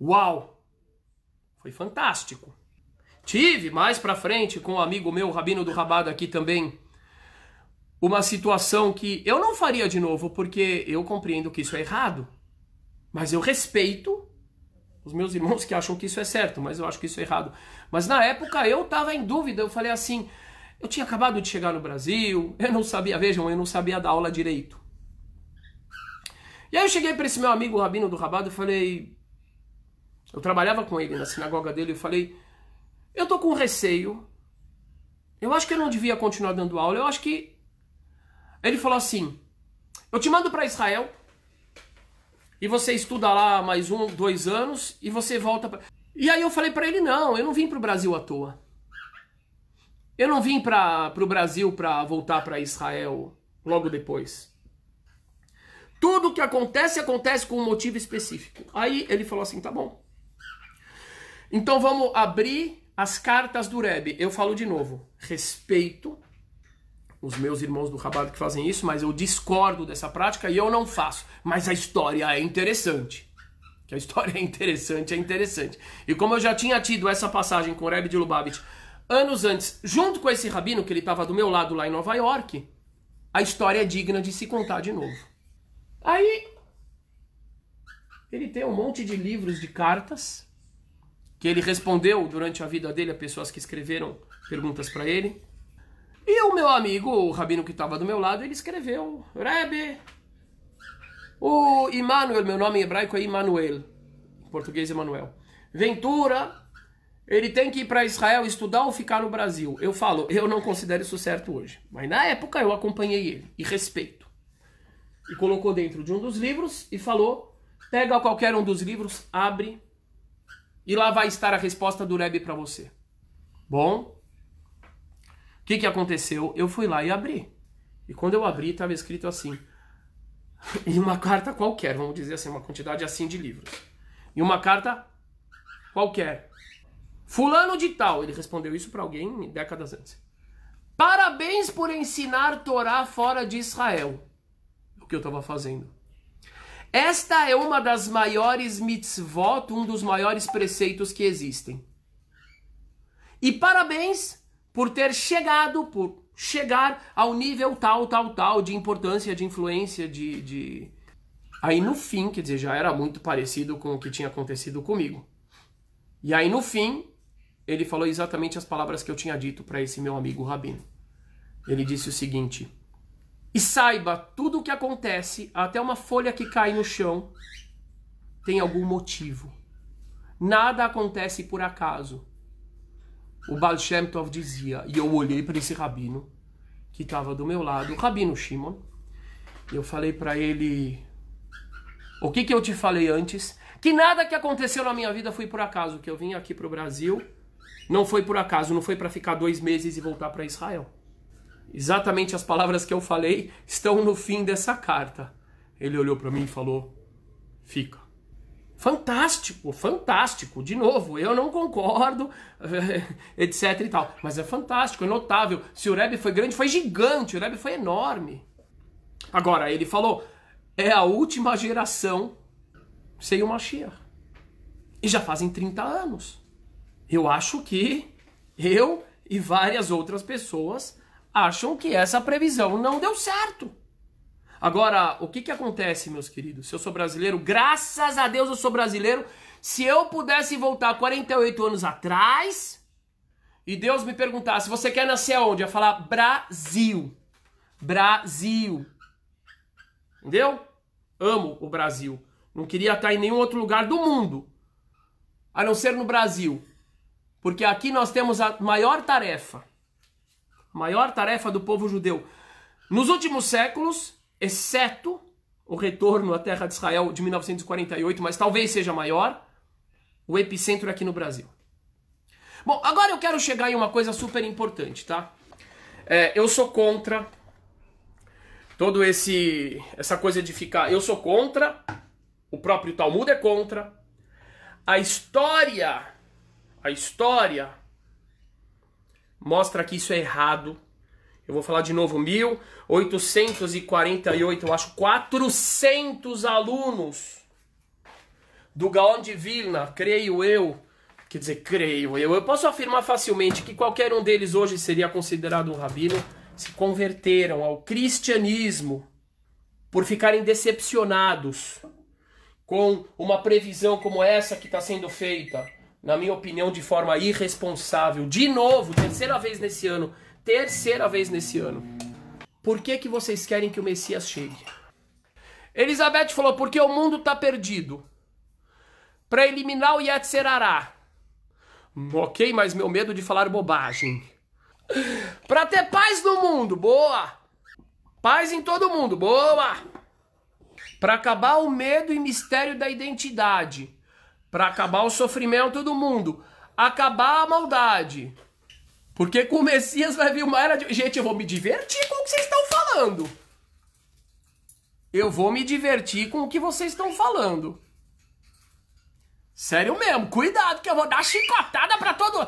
Uau! Foi fantástico. Tive mais pra frente com um amigo meu, Rabino do Rabado aqui também, uma situação que eu não faria de novo, porque eu compreendo que isso é errado. Mas eu respeito os meus irmãos que acham que isso é certo, mas eu acho que isso é errado. Mas na época eu estava em dúvida, eu falei assim, eu tinha acabado de chegar no Brasil, eu não sabia, vejam, eu não sabia dar aula direito. E aí eu cheguei para esse meu amigo, Rabino do Rabado, e falei, eu trabalhava com ele na sinagoga dele, eu falei, eu tô com receio, eu acho que eu não devia continuar dando aula, eu acho que... Ele falou assim, eu te mando para Israel, e você estuda lá mais um, dois anos, e você volta pra... E aí eu falei para ele, não, eu não vim pro Brasil à toa. Eu não vim para o Brasil para voltar para Israel logo depois. Tudo que acontece, acontece com um motivo específico. Aí ele falou assim: tá bom. Então vamos abrir as cartas do Rebbe. Eu falo de novo: respeito os meus irmãos do Rabat que fazem isso, mas eu discordo dessa prática e eu não faço. Mas a história é interessante. Que a história [LAUGHS] é interessante, é interessante. E como eu já tinha tido essa passagem com o Rebbe de Lubavitch anos antes, junto com esse rabino que ele estava do meu lado lá em Nova York, a história é digna de se contar de novo. Aí ele tem um monte de livros de cartas que ele respondeu durante a vida dele a pessoas que escreveram perguntas para ele. E o meu amigo, o rabino que estava do meu lado, ele escreveu: Rebbe, o Emmanuel, meu nome em hebraico é Emmanuel, em português Emanuel. Ventura, ele tem que ir para Israel estudar ou ficar no Brasil. Eu falo, eu não considero isso certo hoje. Mas na época eu acompanhei ele e respeito. E colocou dentro de um dos livros e falou: pega qualquer um dos livros, abre e lá vai estar a resposta do Rebbe para você. Bom, o que, que aconteceu? Eu fui lá e abri. E quando eu abri, estava escrito assim. [LAUGHS] em uma carta qualquer, vamos dizer assim, uma quantidade assim de livros. E uma carta qualquer. Fulano de tal, ele respondeu isso para alguém décadas antes. Parabéns por ensinar Torá fora de Israel. O que eu estava fazendo. Esta é uma das maiores mitzvot, um dos maiores preceitos que existem. E parabéns por ter chegado, por chegar ao nível tal, tal, tal de importância, de influência, de, de... Aí no fim, quer dizer, já era muito parecido com o que tinha acontecido comigo. E aí no fim, ele falou exatamente as palavras que eu tinha dito para esse meu amigo rabino. Ele disse o seguinte: E saiba, tudo o que acontece, até uma folha que cai no chão, tem algum motivo. Nada acontece por acaso. O Baal Shem Tov dizia, e eu olhei para esse rabino que estava do meu lado, o rabino Shimon, e eu falei para ele: O que, que eu te falei antes? Que nada que aconteceu na minha vida foi por acaso, que eu vim aqui para o Brasil não foi por acaso, não foi para ficar dois meses e voltar para Israel. Exatamente as palavras que eu falei estão no fim dessa carta. Ele olhou para mim e falou: fica. Fantástico, fantástico. De novo, eu não concordo, [LAUGHS] etc e tal. Mas é fantástico, é notável. Se o Rebbe foi grande, foi gigante. O Rebbe foi enorme. Agora, ele falou: é a última geração sem o Mashiach. E já fazem 30 anos. Eu acho que eu e várias outras pessoas acham que essa previsão não deu certo. Agora, o que, que acontece, meus queridos? Se eu sou brasileiro, graças a Deus eu sou brasileiro. Se eu pudesse voltar 48 anos atrás e Deus me perguntasse: você quer nascer aonde? Eu ia falar Brasil. Brasil. Entendeu? Amo o Brasil. Não queria estar em nenhum outro lugar do mundo, a não ser no Brasil. Porque aqui nós temos a maior tarefa, maior tarefa do povo judeu. Nos últimos séculos, exceto o retorno à terra de Israel de 1948, mas talvez seja maior, o epicentro é aqui no Brasil. Bom, agora eu quero chegar em uma coisa super importante, tá? É, eu sou contra todo esse essa coisa de ficar. Eu sou contra. O próprio Talmud é contra. A história, a história mostra que isso é errado. Eu vou falar de novo, 1848, eu acho 400 alunos do Gaon de Vilna, creio eu, quer dizer, creio eu, eu posso afirmar facilmente que qualquer um deles hoje seria considerado um rabino, se converteram ao cristianismo por ficarem decepcionados com uma previsão como essa que está sendo feita, na minha opinião, de forma irresponsável. De novo, terceira vez nesse ano, terceira vez nesse ano. Por que, que vocês querem que o Messias chegue? Elizabeth falou, porque o mundo está perdido. Para eliminar o Yetzerará. Ok, mas meu medo de falar bobagem. [LAUGHS] Para ter paz no mundo, boa. Paz em todo mundo, boa. Para acabar o medo e mistério da identidade. Para acabar o sofrimento do mundo. Acabar a maldade. Porque com o Messias vai vir uma era de. Gente, eu vou me divertir com o que vocês estão falando. Eu vou me divertir com o que vocês estão falando. Sério mesmo, cuidado que eu vou dar chicotada para todo.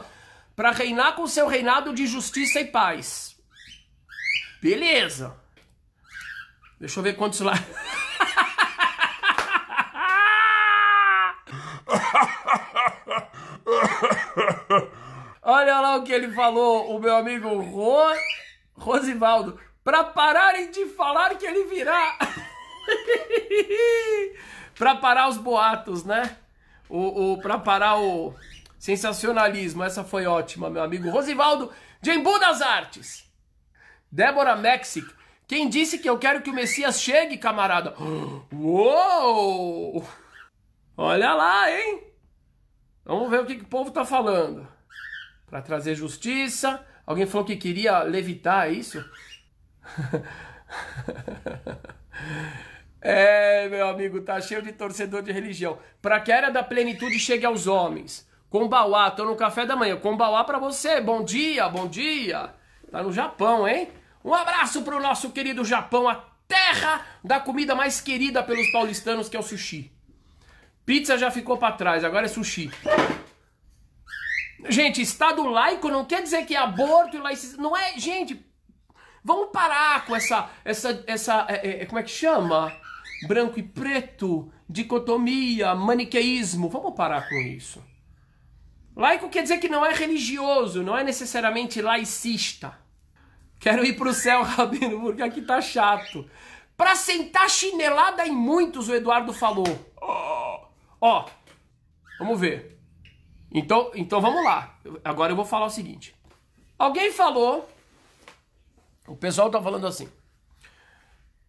para reinar com seu reinado de justiça e paz. Beleza. Deixa eu ver quantos lá. [LAUGHS] [LAUGHS] Olha lá o que ele falou, o meu amigo Ro... Rosivaldo. Para pararem de falar que ele virá. [LAUGHS] para parar os boatos, né? O, o, para parar o sensacionalismo. Essa foi ótima, meu amigo Rosivaldo de Embu das Artes. Débora Mexic. Quem disse que eu quero que o Messias chegue, camarada? [GASPS] Uou! Olha lá, hein? Vamos ver o que, que o povo tá falando para trazer justiça. Alguém falou que queria levitar, é isso? [LAUGHS] é, meu amigo, tá cheio de torcedor de religião. Para que a era da plenitude chegue aos homens. Kombauá, tô no café da manhã. Kombauá para você. Bom dia, bom dia. Tá no Japão, hein? Um abraço pro nosso querido Japão, a terra da comida mais querida pelos paulistanos, que é o sushi. Pizza já ficou para trás, agora é sushi. Gente, Estado laico não quer dizer que é aborto e laicismo. Não é, gente. Vamos parar com essa, essa, essa, é, é, como é que chama? Branco e preto, dicotomia, maniqueísmo. Vamos parar com isso. Laico quer dizer que não é religioso, não é necessariamente laicista. Quero ir pro céu, [LAUGHS] Rabino, porque aqui tá chato. Pra sentar chinelada em muitos, o Eduardo falou. Oh, oh, vamos ver. Então, então vamos lá. Agora eu vou falar o seguinte. Alguém falou, o pessoal tá falando assim.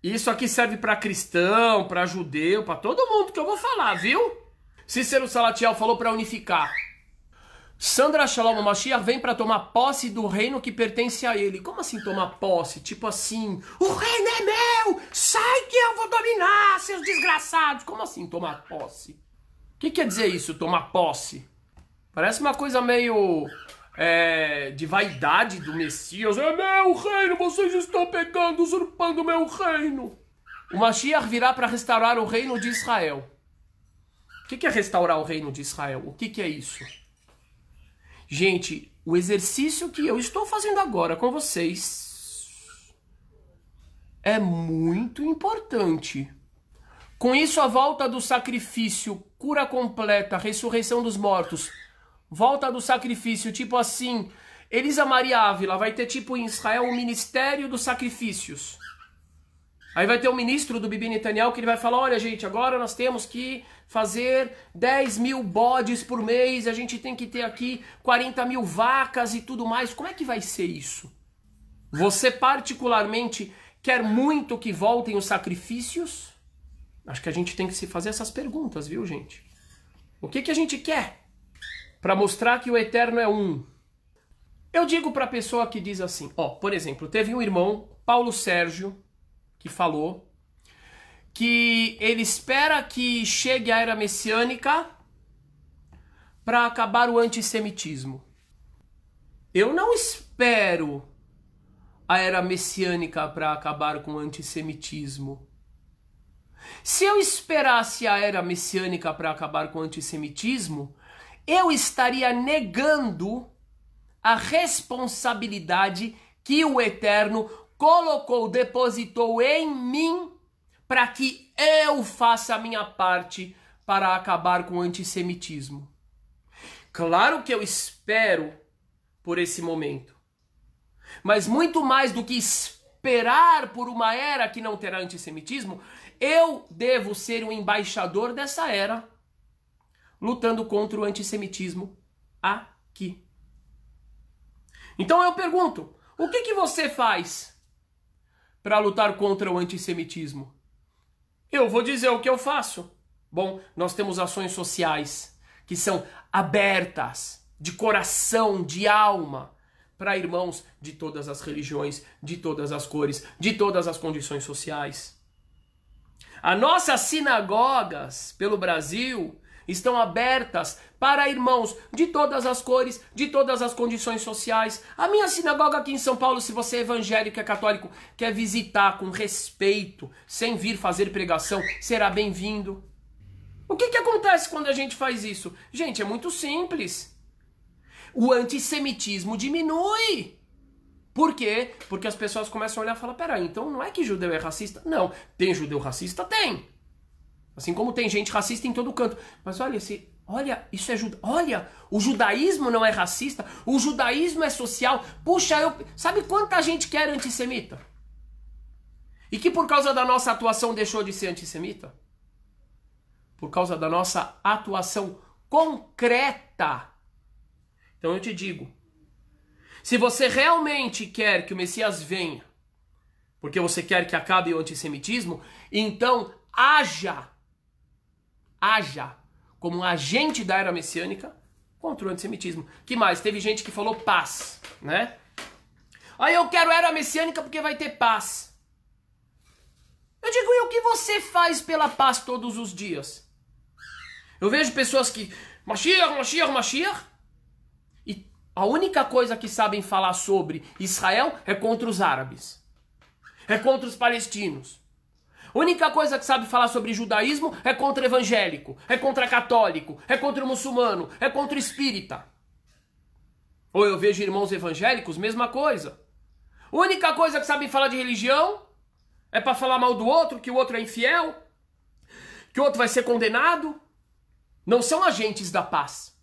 Isso aqui serve para cristão, para judeu, para todo mundo que eu vou falar, viu? Cícero Salatiel falou para unificar. Sandra Shalom Mashiach vem para tomar posse do reino que pertence a ele. Como assim tomar posse? Tipo assim, o reino é meu! Sai que eu vou dominar, seus desgraçados! Como assim tomar posse? O que quer dizer isso, tomar posse? Parece uma coisa meio é, de vaidade do Messias. É meu reino, vocês estão pegando, usurpando meu reino. O Mashiach virá para restaurar o reino de Israel. O que é restaurar o reino de Israel? O que é isso? Gente, o exercício que eu estou fazendo agora com vocês é muito importante. Com isso, a volta do sacrifício, cura completa, ressurreição dos mortos volta do sacrifício, tipo assim, Elisa Maria Ávila vai ter tipo em Israel um ministério dos sacrifícios. Aí vai ter um ministro do Bibi Netanyahu que ele vai falar, olha gente, agora nós temos que fazer 10 mil bodes por mês, a gente tem que ter aqui 40 mil vacas e tudo mais. Como é que vai ser isso? Você particularmente quer muito que voltem os sacrifícios? Acho que a gente tem que se fazer essas perguntas, viu gente? O que, que a gente quer? para mostrar que o eterno é um. Eu digo para a pessoa que diz assim, ó, por exemplo, teve um irmão, Paulo Sérgio, que falou que ele espera que chegue a era messiânica para acabar o antissemitismo. Eu não espero a era messiânica para acabar com o antissemitismo. Se eu esperasse a era messiânica para acabar com o antissemitismo, eu estaria negando a responsabilidade que o Eterno colocou, depositou em mim para que eu faça a minha parte para acabar com o antissemitismo. Claro que eu espero por esse momento. Mas muito mais do que esperar por uma era que não terá antissemitismo, eu devo ser um embaixador dessa era, lutando contra o antissemitismo aqui. Então eu pergunto: o que, que você faz para lutar contra o antissemitismo? Eu vou dizer o que eu faço. Bom, nós temos ações sociais que são abertas, de coração, de alma, para irmãos de todas as religiões, de todas as cores, de todas as condições sociais. As nossas sinagogas pelo Brasil estão abertas para irmãos de todas as cores, de todas as condições sociais. A minha sinagoga aqui em São Paulo, se você é evangélico, é católico, quer visitar com respeito, sem vir fazer pregação, será bem-vindo. O que, que acontece quando a gente faz isso? Gente, é muito simples. O antissemitismo diminui. Por quê? Porque as pessoas começam a olhar e falar: peraí, então não é que judeu é racista? Não. Tem judeu racista? Tem. Assim como tem gente racista em todo canto. Mas olha, se, olha, isso é juda, olha, o judaísmo não é racista, o judaísmo é social. Puxa, eu, sabe quanta gente quer antissemita? E que por causa da nossa atuação deixou de ser antissemita? Por causa da nossa atuação concreta. Então eu te digo, se você realmente quer que o Messias venha, porque você quer que acabe o antissemitismo, então haja haja como um agente da era messiânica contra o antissemitismo. Que mais? Teve gente que falou paz, né? Aí eu quero era messiânica porque vai ter paz. Eu digo, e o que você faz pela paz todos os dias? Eu vejo pessoas que. Mashiach, Mashiach, Mashiach. A única coisa que sabem falar sobre Israel é contra os árabes. É contra os palestinos. A única coisa que sabe falar sobre judaísmo é contra evangélico, é contra católico, é contra o muçulmano, é contra o espírita. Ou eu vejo irmãos evangélicos, mesma coisa. A única coisa que sabe falar de religião é para falar mal do outro, que o outro é infiel, que o outro vai ser condenado. Não são agentes da paz.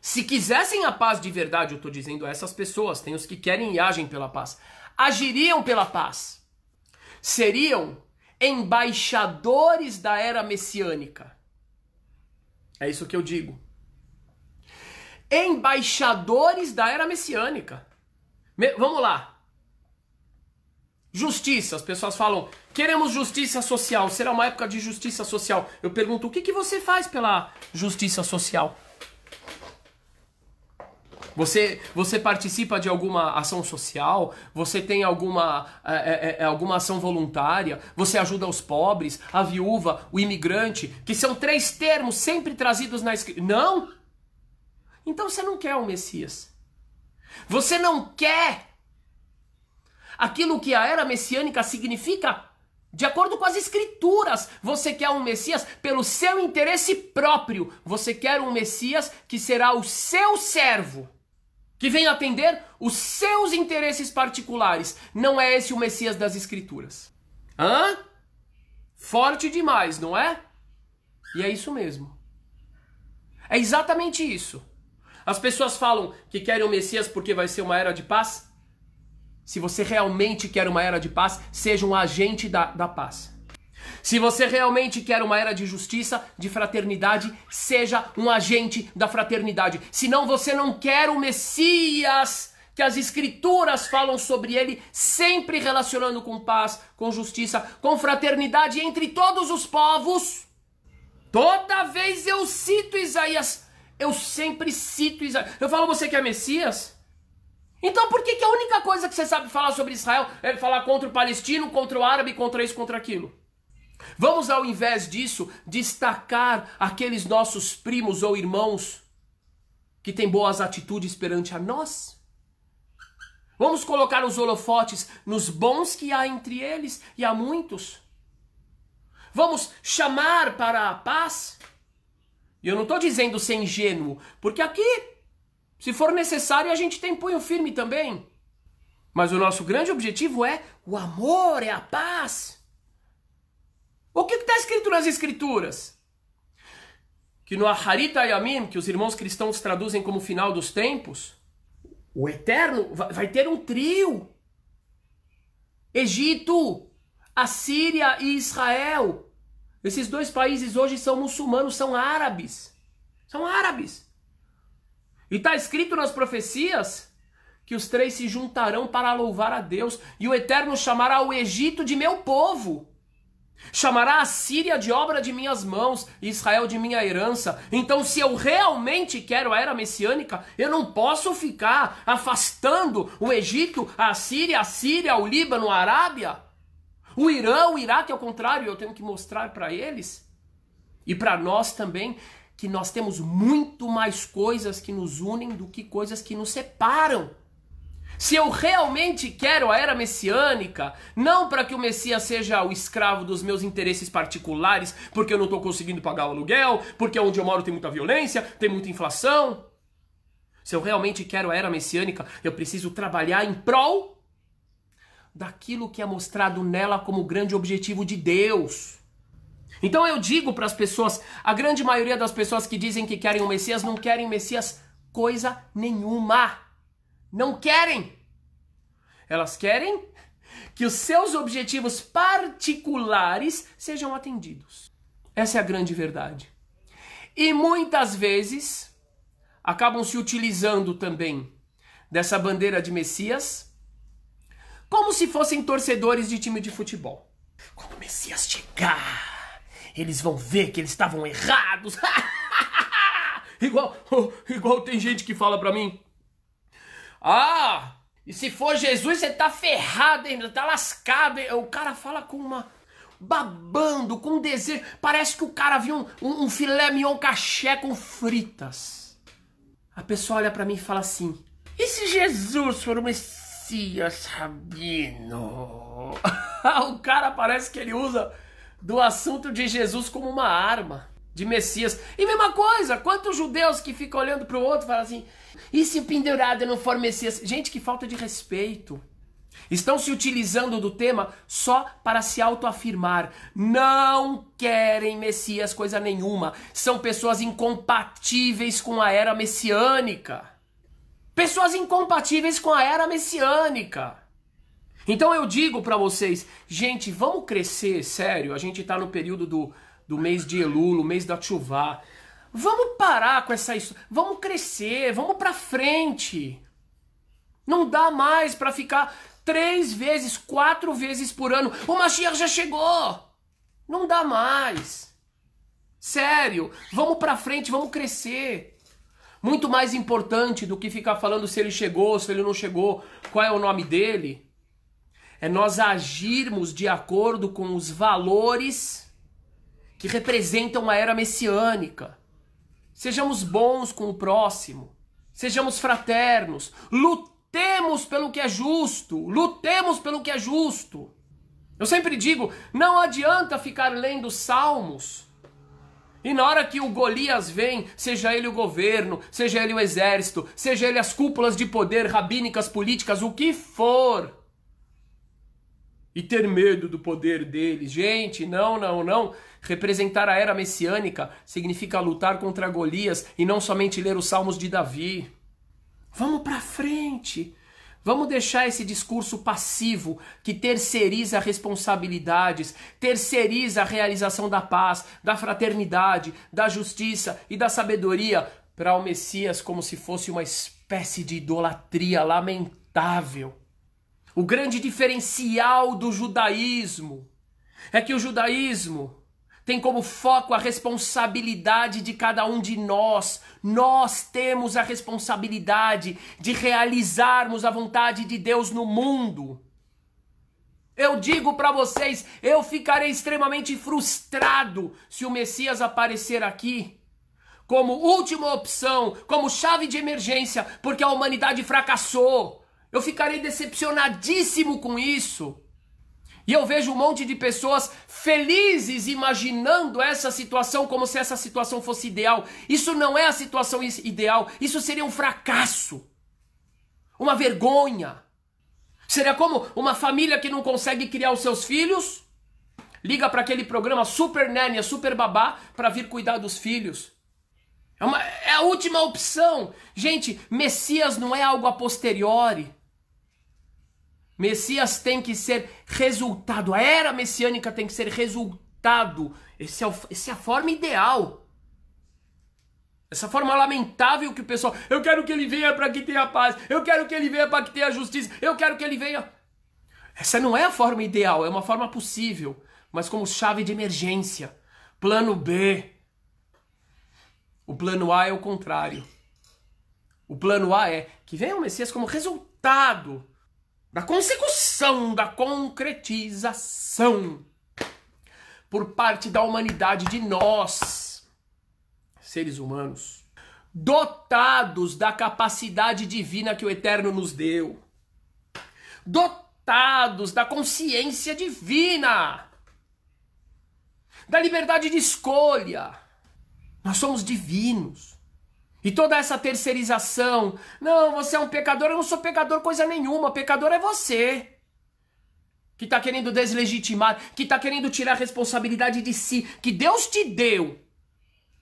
Se quisessem a paz de verdade, eu estou dizendo a essas pessoas, tem os que querem e agem pela paz, agiriam pela paz seriam embaixadores da era messiânica. É isso que eu digo. Embaixadores da era messiânica. Me vamos lá. Justiça, as pessoas falam, queremos justiça social, será uma época de justiça social. Eu pergunto, o que, que você faz pela justiça social? Você, você participa de alguma ação social? Você tem alguma, é, é, é, alguma ação voluntária? Você ajuda os pobres, a viúva, o imigrante? Que são três termos sempre trazidos na escritura. Não? Então você não quer o Messias. Você não quer aquilo que a era messiânica significa de acordo com as escrituras, você quer um Messias pelo seu interesse próprio. Você quer um Messias que será o seu servo que vem atender os seus interesses particulares. Não é esse o Messias das Escrituras. Hã? Forte demais, não é? E é isso mesmo. É exatamente isso. As pessoas falam que querem o Messias porque vai ser uma era de paz. Se você realmente quer uma era de paz, seja um agente da, da paz. Se você realmente quer uma era de justiça, de fraternidade, seja um agente da fraternidade. Senão você não quer o Messias que as escrituras falam sobre ele, sempre relacionando com paz, com justiça, com fraternidade entre todos os povos. Toda vez eu cito Isaías, eu sempre cito Isaías. Eu falo, você quer Messias? Então por que, que a única coisa que você sabe falar sobre Israel é falar contra o palestino, contra o árabe, contra isso, contra aquilo? Vamos, ao invés disso, destacar aqueles nossos primos ou irmãos que tem boas atitudes perante a nós? Vamos colocar os holofotes nos bons que há entre eles, e há muitos. Vamos chamar para a paz. E eu não estou dizendo ser ingênuo, porque aqui, se for necessário, a gente tem punho firme também. Mas o nosso grande objetivo é o amor, é a paz. O que está escrito nas Escrituras? Que no Aharita Yamim, que os irmãos cristãos traduzem como final dos tempos, o Eterno vai ter um trio. Egito, Assíria e Israel. Esses dois países hoje são muçulmanos, são árabes. São árabes. E está escrito nas profecias que os três se juntarão para louvar a Deus, e o Eterno chamará o Egito de meu povo. Chamará a Síria de obra de minhas mãos, e Israel de minha herança. Então, se eu realmente quero a era messiânica, eu não posso ficar afastando o Egito, a Síria, a Síria, o Líbano, a Arábia, o Irã, o Iraque, ao contrário, eu tenho que mostrar para eles e para nós também que nós temos muito mais coisas que nos unem do que coisas que nos separam. Se eu realmente quero a era messiânica, não para que o Messias seja o escravo dos meus interesses particulares, porque eu não estou conseguindo pagar o aluguel, porque onde eu moro tem muita violência, tem muita inflação. Se eu realmente quero a era messiânica, eu preciso trabalhar em prol daquilo que é mostrado nela como grande objetivo de Deus. Então eu digo para as pessoas, a grande maioria das pessoas que dizem que querem o Messias não querem Messias coisa nenhuma. Não querem. Elas querem que os seus objetivos particulares sejam atendidos. Essa é a grande verdade. E muitas vezes acabam se utilizando também dessa bandeira de Messias como se fossem torcedores de time de futebol. Quando o Messias chegar, eles vão ver que eles estavam errados. [LAUGHS] igual, [LAUGHS] igual tem gente que fala para mim: ah, e se for Jesus, você tá ferrado, hein? Tá lascado. Hein? O cara fala com uma. babando, com desejo. Parece que o cara viu um, um, um filé mignon caché com fritas. A pessoa olha para mim e fala assim: e se Jesus for o Messias Rabino? [LAUGHS] o cara parece que ele usa do assunto de Jesus como uma arma de Messias. E mesma coisa, quantos judeus que ficam olhando para o outro e falam assim: e se o pendurado não for Messias? Gente, que falta de respeito. Estão se utilizando do tema só para se autoafirmar. Não querem Messias coisa nenhuma. São pessoas incompatíveis com a era messiânica. Pessoas incompatíveis com a era messiânica. Então eu digo para vocês, gente, vamos crescer, sério. A gente tá no período do, do mês de Elul, o mês da Chuvá. Vamos parar com essa isso. Vamos crescer, vamos para frente. Não dá mais para ficar três vezes, quatro vezes por ano. O Mashiach já chegou. Não dá mais. Sério, vamos para frente, vamos crescer. Muito mais importante do que ficar falando se ele chegou, se ele não chegou, qual é o nome dele, é nós agirmos de acordo com os valores que representam a era messiânica. Sejamos bons com o próximo. Sejamos fraternos. Lutemos pelo que é justo. Lutemos pelo que é justo. Eu sempre digo: não adianta ficar lendo salmos. E na hora que o Golias vem, seja ele o governo, seja ele o exército, seja ele as cúpulas de poder rabínicas, políticas, o que for, e ter medo do poder deles. Gente, não, não, não. Representar a era messiânica significa lutar contra Golias e não somente ler os salmos de Davi. Vamos para frente. Vamos deixar esse discurso passivo que terceiriza responsabilidades, terceiriza a realização da paz, da fraternidade, da justiça e da sabedoria para o Messias como se fosse uma espécie de idolatria lamentável. O grande diferencial do judaísmo é que o judaísmo tem como foco a responsabilidade de cada um de nós. Nós temos a responsabilidade de realizarmos a vontade de Deus no mundo. Eu digo para vocês, eu ficarei extremamente frustrado se o Messias aparecer aqui como última opção, como chave de emergência, porque a humanidade fracassou. Eu ficarei decepcionadíssimo com isso. E eu vejo um monte de pessoas felizes imaginando essa situação como se essa situação fosse ideal. Isso não é a situação ideal, isso seria um fracasso. Uma vergonha. Seria como uma família que não consegue criar os seus filhos, liga para aquele programa Super Nénia, Super Babá para vir cuidar dos filhos. É, uma, é a última opção. Gente, Messias não é algo a posteriori. Messias tem que ser resultado. A era messiânica tem que ser resultado. Esse é, o, essa é a forma ideal. Essa forma lamentável que o pessoal. Eu quero que ele venha para que tenha paz. Eu quero que ele venha para que tenha justiça. Eu quero que ele venha. Essa não é a forma ideal, é uma forma possível, mas como chave de emergência. Plano B. O plano A é o contrário. O plano A é que venha o Messias como resultado da consecução, da concretização por parte da humanidade de nós, seres humanos, dotados da capacidade divina que o Eterno nos deu, dotados da consciência divina, da liberdade de escolha. Nós somos divinos. E toda essa terceirização, não, você é um pecador, eu não sou pecador coisa nenhuma, pecador é você. Que está querendo deslegitimar, que está querendo tirar a responsabilidade de si, que Deus te deu.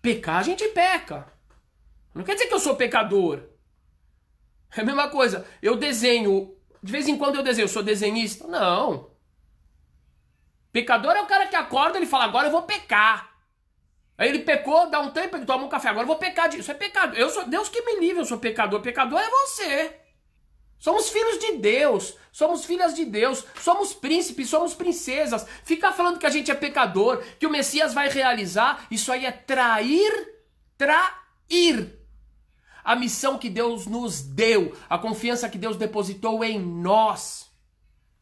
Pecar, a gente peca. Não quer dizer que eu sou pecador. É a mesma coisa, eu desenho, de vez em quando eu desenho, eu sou desenhista? Não. Pecador é o cara que acorda e fala, agora eu vou pecar. Aí ele pecou, dá um tempo, ele toma um café. Agora eu vou pecar disso. Isso é pecado. Eu sou Deus que me livre, eu sou pecador. Pecador é você. Somos filhos de Deus, somos filhas de Deus, somos príncipes, somos princesas. Ficar falando que a gente é pecador, que o Messias vai realizar, isso aí é trair, trair a missão que Deus nos deu, a confiança que Deus depositou em nós.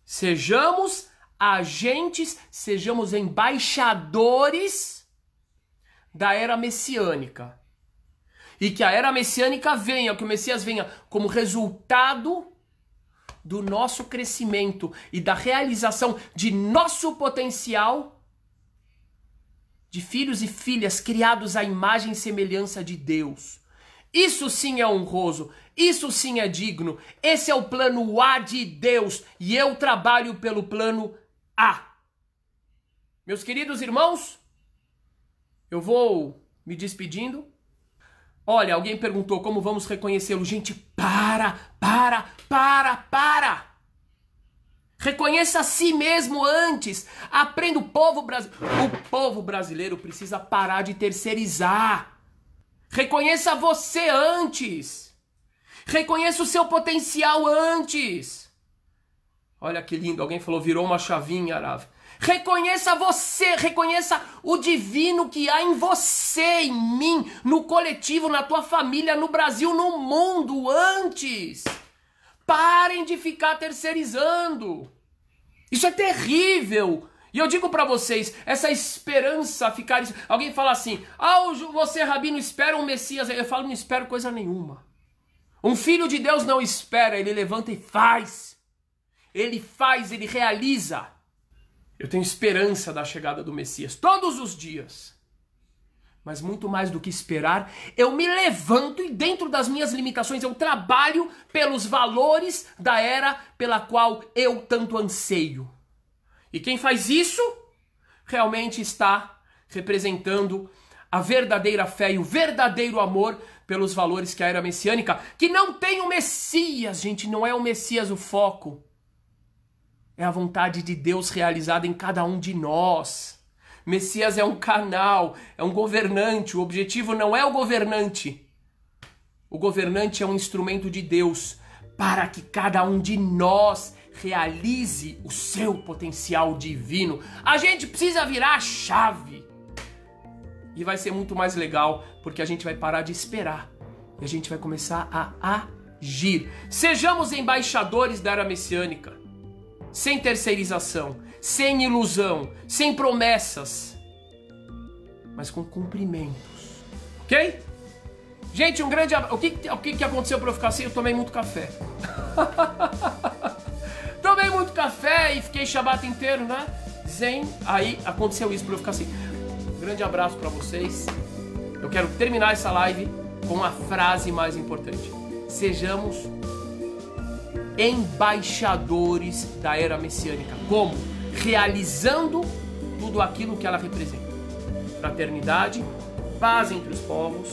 Sejamos agentes, sejamos embaixadores da era messiânica. E que a era messiânica venha, que o Messias venha como resultado do nosso crescimento e da realização de nosso potencial de filhos e filhas criados à imagem e semelhança de Deus. Isso sim é honroso, isso sim é digno. Esse é o plano A de Deus e eu trabalho pelo plano A. Meus queridos irmãos, eu vou me despedindo. Olha, alguém perguntou como vamos reconhecê-lo. Gente, para, para, para, para. Reconheça a si mesmo antes. Aprenda o povo brasileiro. O povo brasileiro precisa parar de terceirizar. Reconheça você antes. Reconheça o seu potencial antes. Olha que lindo, alguém falou, virou uma chavinha, Arav. Reconheça você, reconheça o divino que há em você, em mim, no coletivo, na tua família, no Brasil, no mundo antes. Parem de ficar terceirizando. Isso é terrível. E eu digo para vocês, essa esperança ficar. Alguém fala assim: ah, você, Rabino, espera um Messias. Eu falo, não espero coisa nenhuma. Um filho de Deus não espera, ele levanta e faz. Ele faz, ele realiza. Eu tenho esperança da chegada do Messias todos os dias. Mas muito mais do que esperar, eu me levanto e, dentro das minhas limitações, eu trabalho pelos valores da era pela qual eu tanto anseio. E quem faz isso realmente está representando a verdadeira fé e o verdadeiro amor pelos valores que a era messiânica, que não tem o Messias, gente, não é o Messias o foco. É a vontade de Deus realizada em cada um de nós. Messias é um canal, é um governante. O objetivo não é o governante. O governante é um instrumento de Deus para que cada um de nós realize o seu potencial divino. A gente precisa virar a chave. E vai ser muito mais legal porque a gente vai parar de esperar e a gente vai começar a agir. Sejamos embaixadores da era messiânica sem terceirização, sem ilusão, sem promessas, mas com cumprimentos. Ok? Gente, um grande abraço. O que, o que, que aconteceu pra eu ficar assim? Eu tomei muito café. [LAUGHS] tomei muito café e fiquei Shabat inteiro, né? Zen. Aí aconteceu isso pra eu ficar assim. Um grande abraço para vocês. Eu quero terminar essa live com a frase mais importante. Sejamos embaixadores da era messiânica. Como? Realizando tudo aquilo que ela representa: fraternidade, paz entre os povos,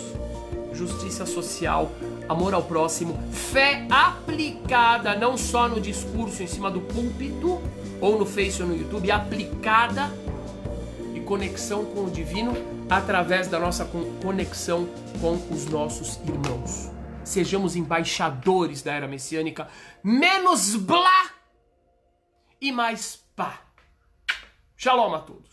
justiça social, amor ao próximo, fé aplicada não só no discurso em cima do púlpito ou no Face ou no YouTube, aplicada e conexão com o divino através da nossa conexão com os nossos irmãos. Sejamos embaixadores da era messiânica, menos blá e mais pá. Shalom a todos.